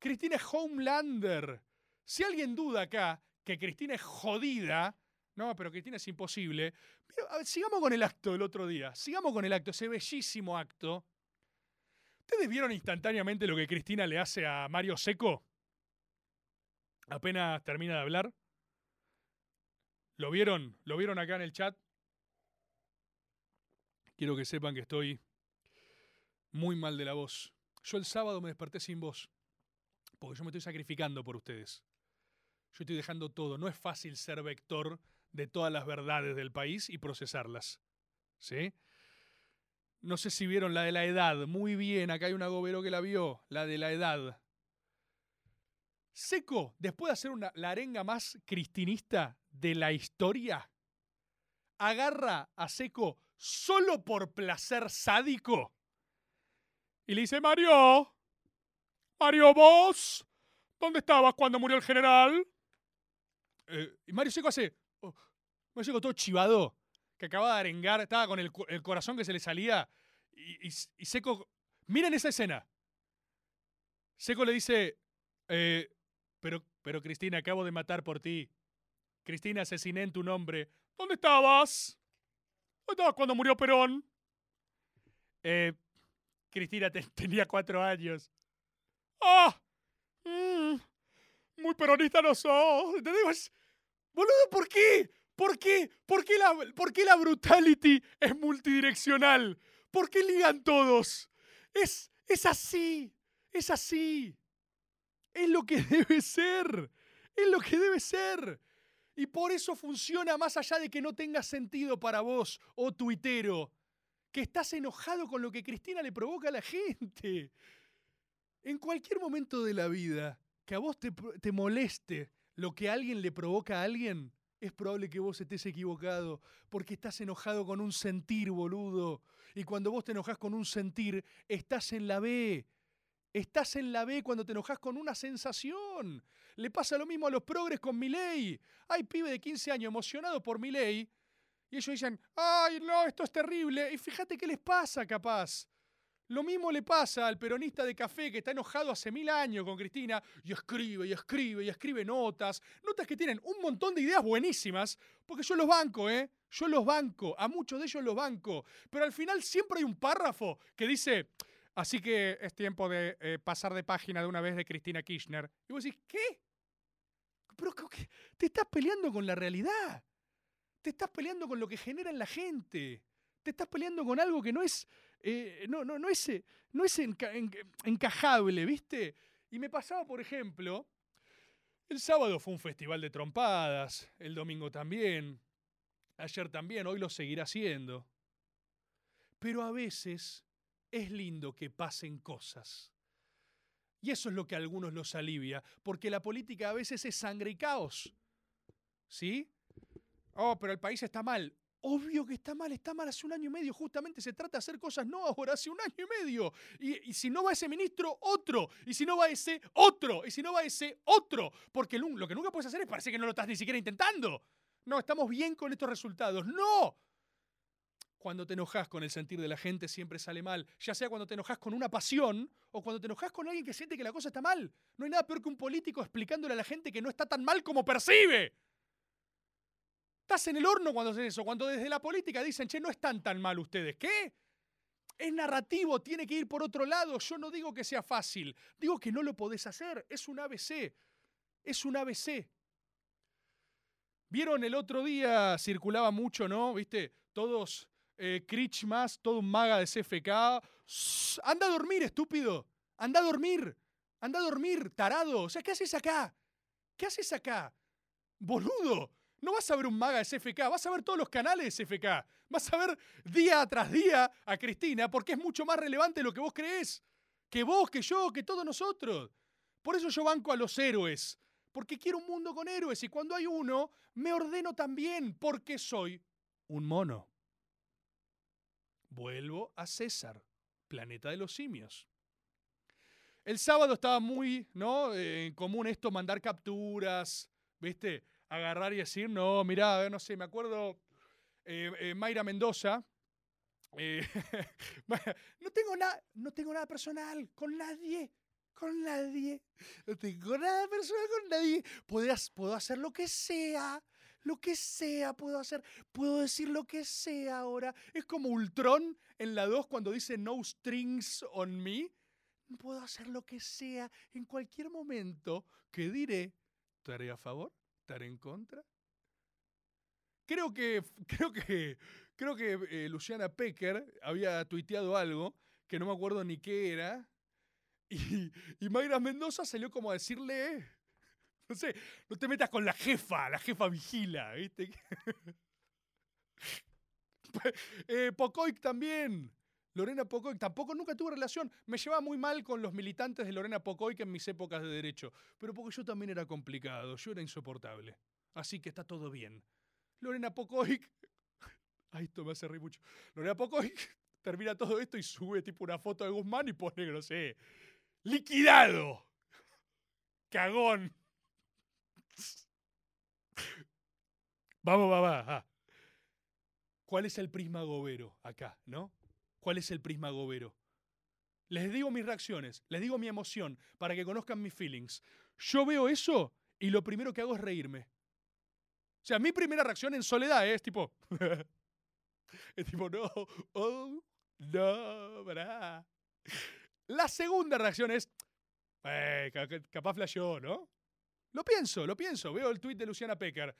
Cristina es Homelander. Si alguien duda acá que Cristina es jodida, no, pero Cristina es imposible. sigamos con el acto del otro día. Sigamos con el acto, ese bellísimo acto. ¿Ustedes vieron instantáneamente lo que Cristina le hace a Mario Seco? Apenas termina de hablar. ¿Lo vieron? ¿Lo vieron acá en el chat? Quiero que sepan que estoy muy mal de la voz. Yo el sábado me desperté sin voz, porque yo me estoy sacrificando por ustedes. Yo estoy dejando todo. No es fácil ser vector de todas las verdades del país y procesarlas. ¿Sí? No sé si vieron la de la edad. Muy bien, acá hay una gobero que la vio, la de la edad. Seco, después de hacer una, la arenga más cristinista de la historia, agarra a Seco solo por placer sádico. Y le dice, Mario, Mario, vos, ¿dónde estabas cuando murió el general? Eh, y Mario Seco hace, oh, Mario Seco todo chivado, que acababa de arengar, estaba con el, corazón que se le salía. Y, Seco, miren esa escena. Seco le dice, eh, pero, pero Cristina, acabo de matar por ti. Cristina, asesiné en tu nombre. ¿Dónde estabas? cuando murió Perón. Eh, Cristina tenía cuatro años. ¡Ah! Mm, muy peronista no sos. Boludo, ¿por qué? ¿Por qué? ¿Por qué, la, ¿Por qué la brutality es multidireccional? ¿Por qué ligan todos? Es, es así. Es así. Es lo que debe ser. Es lo que debe ser. Y por eso funciona más allá de que no tenga sentido para vos, oh tuitero, que estás enojado con lo que Cristina le provoca a la gente. En cualquier momento de la vida que a vos te, te moleste lo que alguien le provoca a alguien, es probable que vos estés equivocado, porque estás enojado con un sentir, boludo. Y cuando vos te enojas con un sentir, estás en la B. Estás en la B cuando te enojas con una sensación. Le pasa lo mismo a los progres con Milei. Hay pibe de 15 años emocionado por Milei y ellos dicen, ay, no, esto es terrible. Y fíjate qué les pasa, capaz. Lo mismo le pasa al peronista de café que está enojado hace mil años con Cristina y escribe y escribe y escribe notas. Notas que tienen un montón de ideas buenísimas, porque yo los banco, ¿eh? Yo los banco, a muchos de ellos los banco. Pero al final siempre hay un párrafo que dice, así que es tiempo de eh, pasar de página de una vez de Cristina Kirchner. Y vos decís, ¿qué? Pero te estás peleando con la realidad. Te estás peleando con lo que genera en la gente. Te estás peleando con algo que no es, eh, no, no, no es, no es encajable, ¿viste? Y me pasaba, por ejemplo, el sábado fue un festival de trompadas, el domingo también, ayer también, hoy lo seguirá haciendo. Pero a veces es lindo que pasen cosas. Y eso es lo que a algunos los alivia, porque la política a veces es sangre y caos. ¿Sí? Oh, pero el país está mal. Obvio que está mal, está mal hace un año y medio. Justamente se trata de hacer cosas no ahora, hace un año y medio. Y, si no va ese ministro, otro. Y si no va ese, otro. Y si no va ese, otro. Porque lo que nunca puedes hacer es parecer que no lo estás ni siquiera intentando. No, estamos bien con estos resultados. No, cuando te enojas con el sentir de la gente siempre sale mal, ya sea cuando te enojas con una pasión o cuando te enojas con alguien que siente que la cosa está mal. No hay nada peor que un político explicándole a la gente que no está tan mal como percibe. Estás en el horno cuando haces eso, cuando desde la política dicen, che, no están tan mal ustedes. ¿Qué? Es narrativo, tiene que ir por otro lado. Yo no digo que sea fácil, digo que no lo podés hacer. Es un ABC. Es un ABC. Vieron el otro día, circulaba mucho, ¿no? ¿Viste? Todos, eh, Critch más, todo un maga de CFK. Anda a dormir, estúpido. Anda a dormir. Anda a dormir, tarado. O sea, ¿qué haces acá? ¿Qué haces acá? Boludo. No vas a ver un maga de CFK, vas a ver todos los canales de CFK. Vas a ver día tras día a Cristina porque es mucho más relevante lo que vos creés. Que vos, que yo, que todos nosotros. Por eso yo banco a los héroes. Porque quiero un mundo con héroes y cuando hay uno, me ordeno también porque soy un mono. Vuelvo a César, planeta de los simios. El sábado estaba muy, ¿no? Eh, común esto, mandar capturas, ¿viste? Agarrar y decir, no, mirá, no sé, me acuerdo eh, eh, Mayra Mendoza. eh, no tengo nada, no tengo nada personal con nadie, con nadie. No tengo nada personal con nadie. Puedo, puedo hacer lo que sea. Lo que sea puedo hacer. Puedo decir lo que sea ahora. Es como Ultron en la 2 cuando dice no strings on me. Puedo hacer lo que sea en cualquier momento. ¿Qué diré? ¿Estaré a favor? ¿Estaré en contra? Creo que, creo que, creo que eh, Luciana Pecker había tuiteado algo que no me acuerdo ni qué era. Y, y Mayra Mendoza salió como a decirle, no sé, no te metas con la jefa, la jefa vigila, ¿viste? eh, Pocoic también. Lorena Pocoic tampoco nunca tuve relación. Me llevaba muy mal con los militantes de Lorena Pocoic en mis épocas de derecho. Pero porque yo también era complicado, yo era insoportable. Así que está todo bien. Lorena Pocoic. Ay, esto me hace reír mucho. Lorena Pocoic termina todo esto y sube tipo una foto de Guzmán y pone, no sé, liquidado. Cagón. Vamos, va, va. ¿Cuál es el prisma gobero acá, no? ¿Cuál es el prisma gobero? Les digo mis reacciones, les digo mi emoción para que conozcan mis feelings. Yo veo eso y lo primero que hago es reírme. O sea, mi primera reacción en soledad es tipo. es tipo, no, oh, no, pará. La segunda reacción es. Eh, ca- ca- capaz flasheó, ¿no? Lo pienso, lo pienso. Veo el tweet de Luciana Pecker.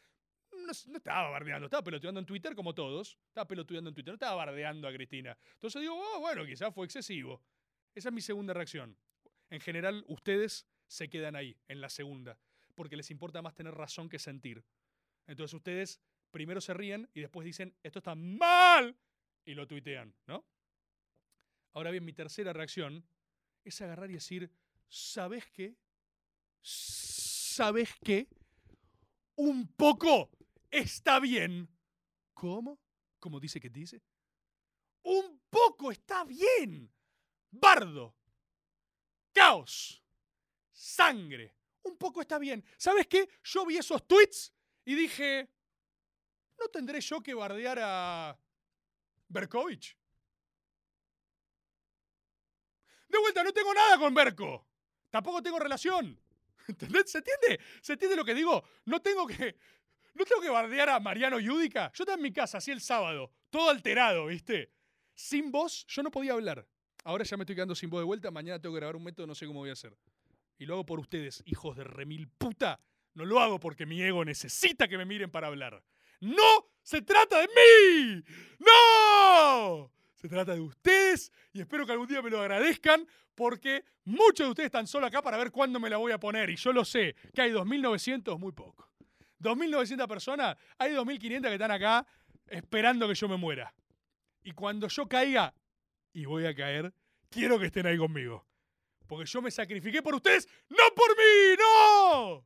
No, estaba bardeando, estaba pelotudeando en Twitter como todos. Estaba pelotudeando en Twitter, no estaba bardeando a Cristina. Entonces digo, oh, bueno, quizás fue excesivo. Esa es mi segunda reacción. En general, ustedes se quedan ahí, en la segunda, porque les importa más tener razón que sentir. Entonces ustedes primero se ríen y después dicen, esto está mal, y lo tuitean, ¿no? Ahora bien, mi tercera reacción es agarrar y decir, ¿sabes qué? ¿Sabes qué? Un poco está bien. ¿Cómo? ¿Cómo dice que dice? Un poco está bien. Bardo. Caos. Sangre. Un poco está bien. ¿Sabes qué? Yo vi esos tweets y dije, ¿no tendré yo que bardear a Berkovich? De vuelta, no tengo nada con Berko. Tampoco tengo relación. ¿Entendés? ¿Se entiende? ¿Se entiende lo que digo? No tengo que. No tengo que bardear a Mariano Yudica. Yo estaba en mi casa, así el sábado, todo alterado, ¿viste? Sin voz, yo no podía hablar. Ahora ya me estoy quedando sin voz de vuelta. Mañana tengo que grabar un método, no sé cómo voy a hacer. Y lo hago por ustedes, hijos de remil puta. No lo hago porque mi ego necesita que me miren para hablar. ¡No! ¡Se trata de mí! ¡No! Se trata de ustedes y espero que algún día me lo agradezcan porque muchos de ustedes están solo acá para ver cuándo me la voy a poner. Y yo lo sé, que hay 2.900, muy poco. 2.900 personas, hay 2.500 que están acá esperando que yo me muera. Y cuando yo caiga, y voy a caer, quiero que estén ahí conmigo. Porque yo me sacrifiqué por ustedes, no por mí, no.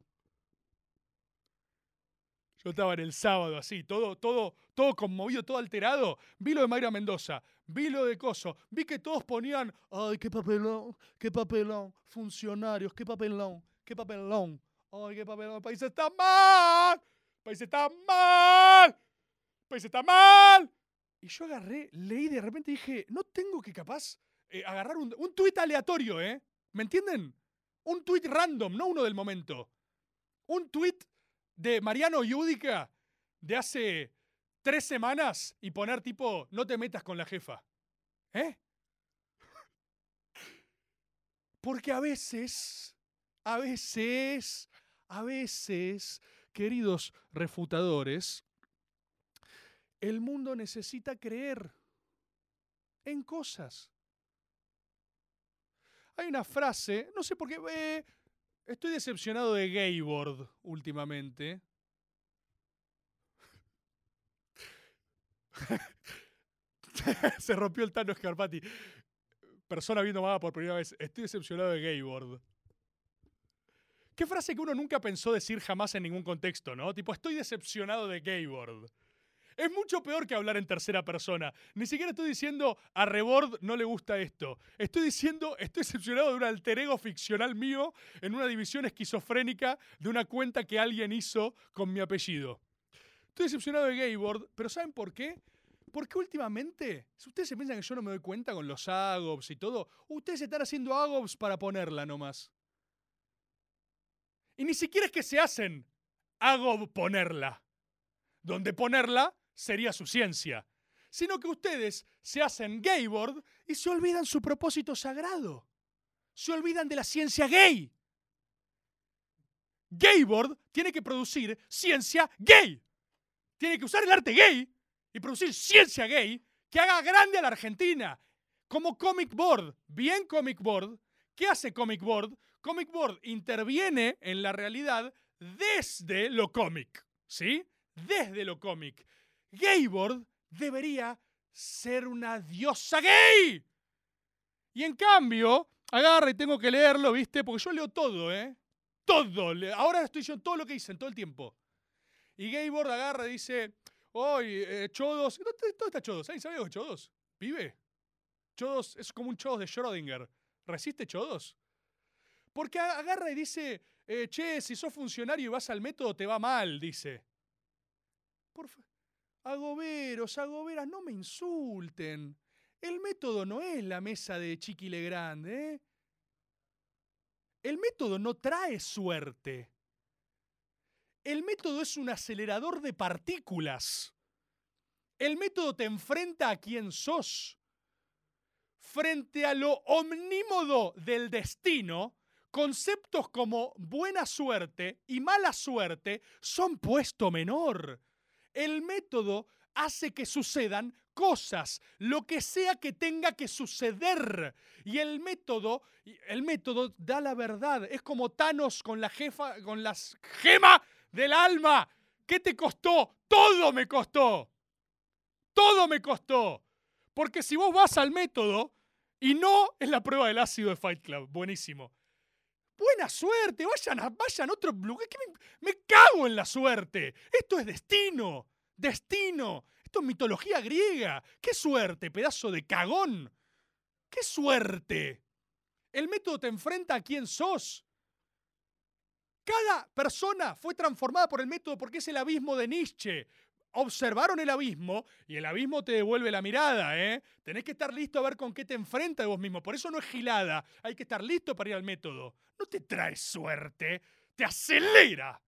Yo estaba en el sábado así, todo, todo, todo conmovido, todo alterado. Vi lo de Mayra Mendoza, vi lo de Coso, vi que todos ponían, ay, qué papelón, qué papelón, funcionarios, qué papelón, qué papelón, ay, qué papelón, el país está mal, el país está mal, el país está mal. Y yo agarré, leí de repente dije, no tengo que capaz eh, agarrar un, un tuit aleatorio, ¿eh? ¿Me entienden? Un tuit random, no uno del momento. Un tuit de Mariano Yudica de hace tres semanas y poner tipo, no te metas con la jefa. ¿Eh? Porque a veces, a veces, a veces, queridos refutadores, el mundo necesita creer en cosas. Hay una frase, no sé por qué, eh, estoy decepcionado de Gaybord últimamente. Se rompió el Tano Scarpati. Persona viendo más por primera vez. Estoy decepcionado de Gaybord. Qué frase que uno nunca pensó decir jamás en ningún contexto, ¿no? Tipo, estoy decepcionado de Gaybord. Es mucho peor que hablar en tercera persona. Ni siquiera estoy diciendo a Rebord no le gusta esto. Estoy diciendo, estoy decepcionado de un alter ego ficcional mío en una división esquizofrénica de una cuenta que alguien hizo con mi apellido. Estoy decepcionado de Gaybord, pero ¿saben por qué? Porque últimamente, si ustedes se piensan que yo no me doy cuenta con los AGOPS y todo, ustedes están haciendo AGOPS para ponerla nomás. Y ni siquiera es que se hacen AGOP ponerla. Donde ponerla sería su ciencia. Sino que ustedes se hacen gayboard y se olvidan su propósito sagrado. Se olvidan de la ciencia gay. Gayboard tiene que producir ciencia gay. Tiene que usar el arte gay y producir ciencia gay que haga grande a la Argentina. Como Comic Board, bien Comic Board, ¿qué hace Comic Board? Comic Board interviene en la realidad desde lo cómic, ¿sí? Desde lo cómic. Gayboard debería ser una diosa gay. Y en cambio, agarra y tengo que leerlo, ¿viste? Porque yo leo todo, ¿eh? Todo. Ahora estoy diciendo todo lo que dicen todo el tiempo. Y Gayboard agarra y dice, Hoy, eh, Chodos. ¿Dónde, está Chodos? ¿Alguien sabe algo de Chodos? ¿Vive? Chodos es como un Chodos de Schrödinger. ¿Resiste Chodos? Porque agarra y dice, eh, che, si sos funcionario y vas al método te va mal, dice. Por agoberos, agoberas, no me insulten. El método no es la mesa de Chiqui Legrand, ¿eh? El método no trae suerte. El método es un acelerador de partículas. El método te enfrenta a quien sos. Frente a lo omnímodo del destino, conceptos como buena suerte y mala suerte son puesto menor. El método hace que sucedan cosas, lo que sea que tenga que suceder. Y el método, el método da la verdad. Es como Thanos con la jefa, con gema del alma. ¿Qué te costó? Todo me costó. Todo me costó. Porque si vos vas al método y no es la prueba del ácido de Fight Club, buenísimo. Buena suerte, vayan a, vayan otro lugar. Me, me cago en la suerte. Esto es destino. Destino. Esto es mitología griega. ¡Qué suerte, pedazo de cagón! ¡Qué suerte! El método te enfrenta a quién sos. Cada persona fue transformada por el método porque es el abismo de Nietzsche. Observaron el abismo y el abismo te devuelve la mirada, ¿eh? Tenés que estar listo a ver con qué te enfrentas vos mismo. Por eso no es gilada. Hay que estar listo para ir al método. No te trae suerte, te acelera.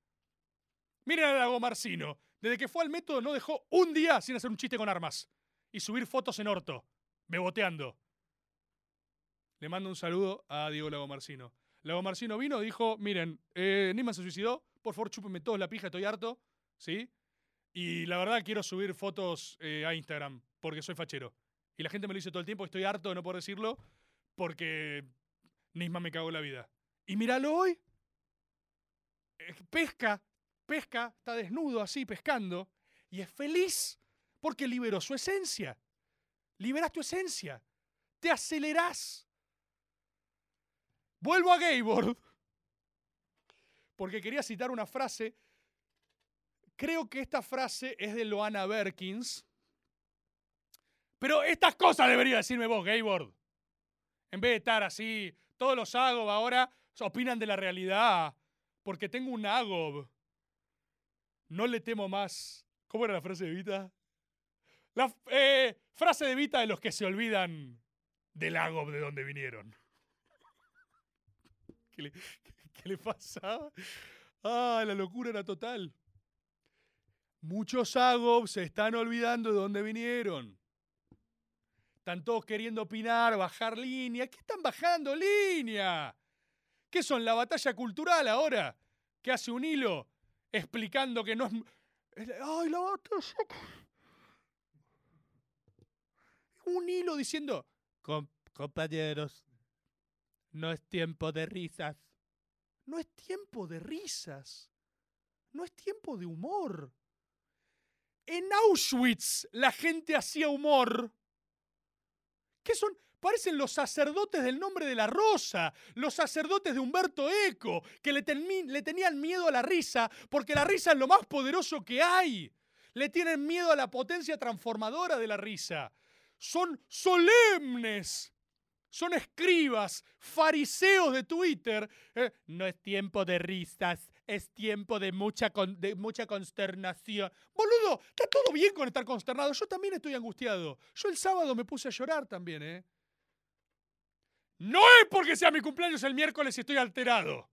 Miren a Lago Marcino. Desde que fue al método no dejó un día sin hacer un chiste con armas y subir fotos en orto, beboteando. Le mando un saludo a Diego Lago Marcino. Lago Marcino vino y dijo, miren, eh, Nima se suicidó, por favor chúpenme todos la pija, estoy harto, ¿sí? Y la verdad quiero subir fotos eh, a Instagram, porque soy fachero. Y la gente me lo dice todo el tiempo, estoy harto de no poder decirlo, porque Nisma me cagó la vida. Y míralo hoy. Eh, pesca, pesca, está desnudo así, pescando, y es feliz porque liberó su esencia. Liberas tu esencia. Te acelerás. Vuelvo a Gaybord, porque quería citar una frase. Creo que esta frase es de Loana Berkins. Pero estas cosas debería decirme vos, Gaybord. En vez de estar así, todos los Agob ahora opinan de la realidad. Porque tengo un Agob. No le temo más. ¿Cómo era la frase de Vita? La eh, frase de Vita de los que se olvidan del Agob de donde vinieron. ¿Qué le, qué le pasaba? Ah, la locura era total. Muchos Agobs se están olvidando de dónde vinieron. están todos queriendo opinar, bajar línea. ¿Qué están bajando línea? ¿Qué son la batalla cultural ahora? ¿Qué hace un hilo explicando que no es... ¡Ay, la batalla! Un hilo diciendo, compañeros, no es tiempo de risas. No es tiempo de risas. No es tiempo de humor. En Auschwitz la gente hacía humor. ¿Qué son? Parecen los sacerdotes del nombre de la rosa, los sacerdotes de Humberto Eco, que le, tenían miedo a la risa, porque la risa es lo más poderoso que hay. Le tienen miedo a la potencia transformadora de la risa. Son solemnes. Son escribas, fariseos de Twitter. Eh, no es tiempo de risas, es tiempo de mucha, de mucha consternación. Boludo, está todo bien con estar consternado. Yo también estoy angustiado. Yo el sábado me puse a llorar también, ¿eh? No es porque sea mi cumpleaños el miércoles y estoy alterado.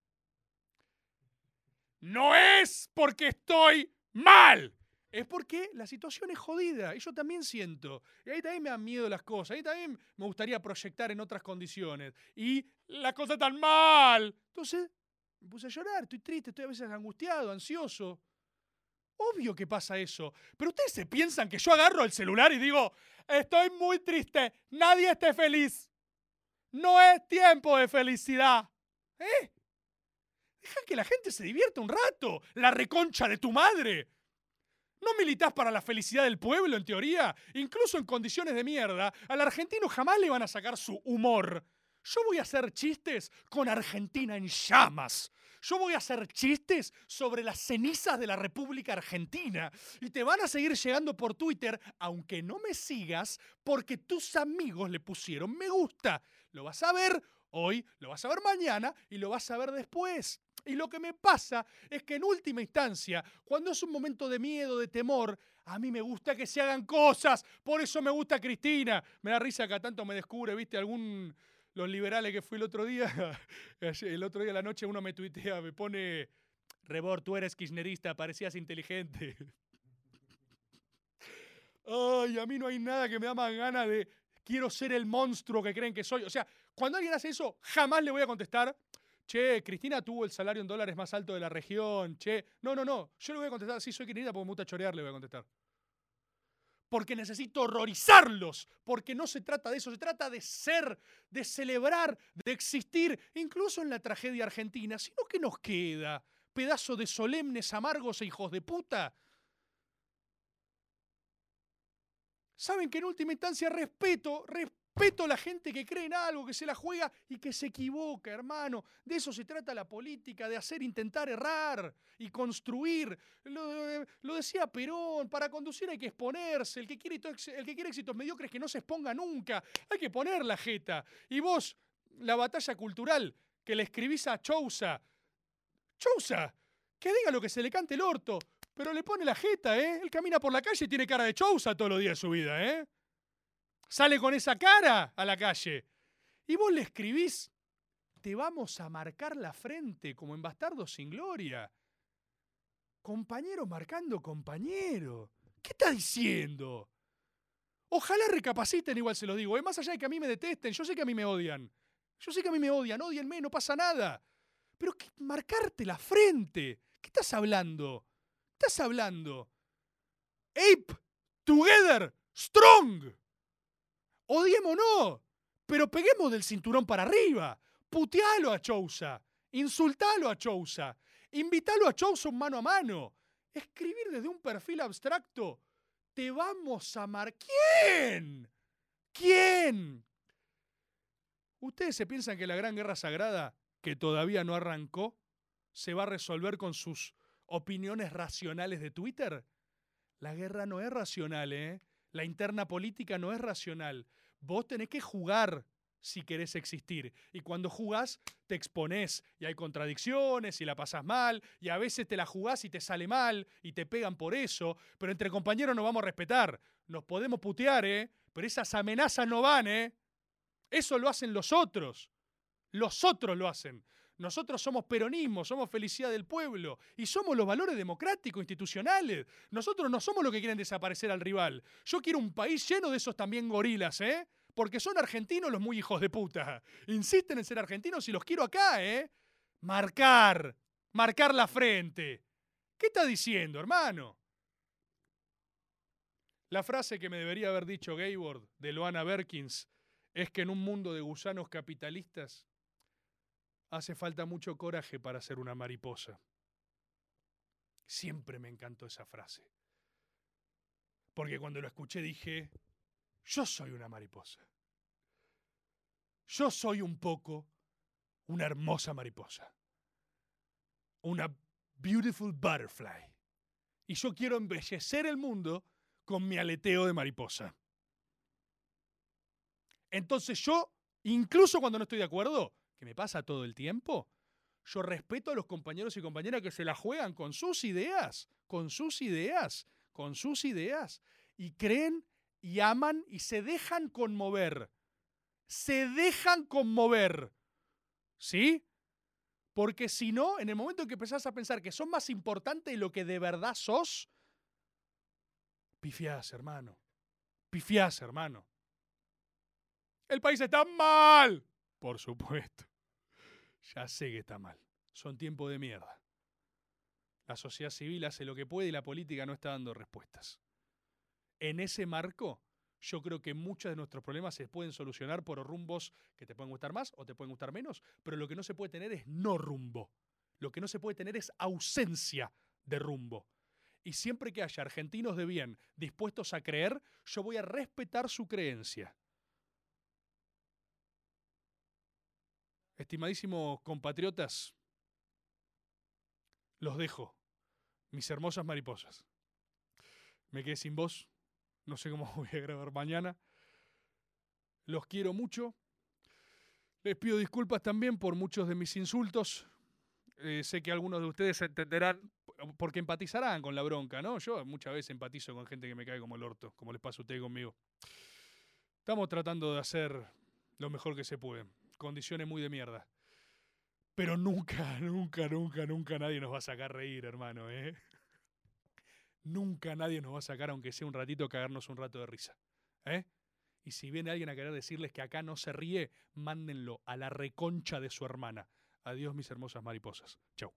No es porque estoy mal. Es porque la situación es jodida. Y yo también siento. Y ahí también me dan miedo las cosas. Ahí también me gustaría proyectar en otras condiciones. Y la cosa tan mal. Entonces, me puse a llorar, estoy triste, estoy a veces angustiado, ansioso. Obvio que pasa eso. Pero ustedes se piensan que yo agarro el celular y digo, estoy muy triste, nadie esté feliz. No es tiempo de felicidad. ¿Eh? Deja que la gente se divierta un rato. La reconcha de tu madre. ¿No militas para la felicidad del pueblo, en teoría? Incluso en condiciones de mierda, al argentino jamás le van a sacar su humor. Yo voy a hacer chistes con Argentina en llamas. Yo voy a hacer chistes sobre las cenizas de la República Argentina. Y te van a seguir llegando por Twitter, aunque no me sigas, porque tus amigos le pusieron me gusta. Lo vas a ver hoy, lo vas a ver mañana y lo vas a ver después. Y lo que me pasa es que en última instancia, cuando es un momento de miedo, de temor, a mí me gusta que se hagan cosas. Por eso me gusta Cristina. Me da risa que tanto me descubre, viste, algún los liberales que fui el otro día, el otro día de la noche uno me tuitea, me pone, Rebor, tú eres kirchnerista, parecías inteligente. Ay, a mí no hay nada que me da más ganas de, quiero ser el monstruo que creen que soy. O sea, cuando alguien hace eso, jamás le voy a contestar, che, Cristina tuvo el salario en dólares más alto de la región, che. No, no, no, yo le voy a contestar, sí, soy kirchnerista porque me gusta chorear, le voy a contestar porque necesito horrorizarlos, porque no se trata de eso, se trata de ser, de celebrar, de existir, incluso en la tragedia argentina, sino que nos queda, pedazo de solemnes, amargos e hijos de puta. Saben que en última instancia respeto, respeto Respeto a la gente que cree en algo, que se la juega y que se equivoca, hermano. De eso se trata la política, de hacer, intentar errar y construir. Lo, decía Perón, para conducir hay que exponerse. El que, quiere, el que quiere éxitos mediocres que no se exponga nunca. Hay que poner la jeta. Y vos, la batalla cultural que le escribís a Chousa. Chousa, que diga lo que se le cante el orto, pero le pone la jeta, ¿eh? Él camina por la calle y tiene cara de Chousa todos los días de su vida, ¿eh? Sale con esa cara a la calle. Y vos le escribís, te vamos a marcar la frente como en Bastardo sin Gloria. Compañero marcando compañero. ¿Qué está diciendo? Ojalá recapaciten, igual se lo digo. Es más allá de que a mí me detesten, yo sé que a mí me odian. Yo sé que a mí me odian, odienme, no pasa nada. Pero ¿qué, marcarte la frente. ¿Qué estás hablando? ¿Qué estás hablando? Ape, together, strong. Odiémonos, pero peguemos del cinturón para arriba. Putealo a Chousa, insultalo a Chousa, invítalo a Chousa un mano a mano. Escribir desde un perfil abstracto. Te vamos a amar. ¿Quién? ¿Quién? ¿Ustedes se piensan que la gran guerra sagrada, que todavía no arrancó, se va a resolver con sus opiniones racionales de Twitter? La guerra no es racional, ¿eh? La interna política no es racional. Vos tenés que jugar si querés existir. Y cuando jugás, te exponés y hay contradicciones y la pasás mal y a veces te la jugás y te sale mal y te pegan por eso, pero entre compañeros nos vamos a respetar. Nos podemos putear, ¿eh? Pero esas amenazas no van, ¿eh? Eso lo hacen los otros. Los otros lo hacen. Nosotros somos peronismo, somos felicidad del pueblo y somos los valores democráticos, institucionales. Nosotros no somos los que quieren desaparecer al rival. Yo quiero un país lleno de esos también gorilas, ¿eh? Porque son argentinos los muy hijos de puta. Insisten en ser argentinos y los quiero acá, ¿eh? Marcar. Marcar la frente. ¿Qué está diciendo, hermano? La frase que me debería haber dicho Gaybord de Loana Berkins es que en un mundo de gusanos capitalistas hace falta mucho coraje para ser una mariposa. Siempre me encantó esa frase. Porque cuando lo escuché dije, yo soy una mariposa. Yo soy un poco una hermosa mariposa. Una beautiful butterfly. Y yo quiero embellecer el mundo con mi aleteo de mariposa. Entonces yo, incluso cuando no estoy de acuerdo, que me pasa todo el tiempo, yo respeto a los compañeros y compañeras que se la juegan con sus ideas, con sus ideas, con sus ideas, y creen y aman y se dejan conmover. Se dejan conmover. ¿Sí? Porque si no, en el momento en que empezás a pensar que son más importantes de lo que de verdad sos, pifiás, hermano. Pifiás, hermano. El país está mal. Por supuesto. Ya sé que está mal. Son tiempos de mierda. La sociedad civil hace lo que puede y la política no está dando respuestas. En ese marco, yo creo que muchos de nuestros problemas se pueden solucionar por rumbos que te pueden gustar más o te pueden gustar menos, pero lo que no se puede tener es no rumbo. Lo que no se puede tener es ausencia de rumbo. Y siempre que haya argentinos de bien dispuestos a creer, yo voy a respetar su creencia. Estimadísimos compatriotas, los dejo, mis hermosas mariposas. Me quedé sin voz, no sé cómo voy a grabar mañana. Los quiero mucho. Les pido disculpas también por muchos de mis insultos. Eh, sé que algunos de ustedes entenderán porque empatizarán con la bronca, ¿no? Yo muchas veces empatizo con gente que me cae como el orto, como les pasa a ustedes conmigo. Estamos tratando de hacer lo mejor que se puede condiciones muy de mierda. Pero nunca, nunca, nunca, nunca nadie nos va a sacar reír, hermano, ¿eh? Nunca nadie nos va a sacar, aunque sea un ratito, cagarnos un rato de risa. ¿eh? Y si viene alguien a querer decirles que acá no se ríe, mándenlo a la reconcha de su hermana. Adiós, mis hermosas mariposas. Chau.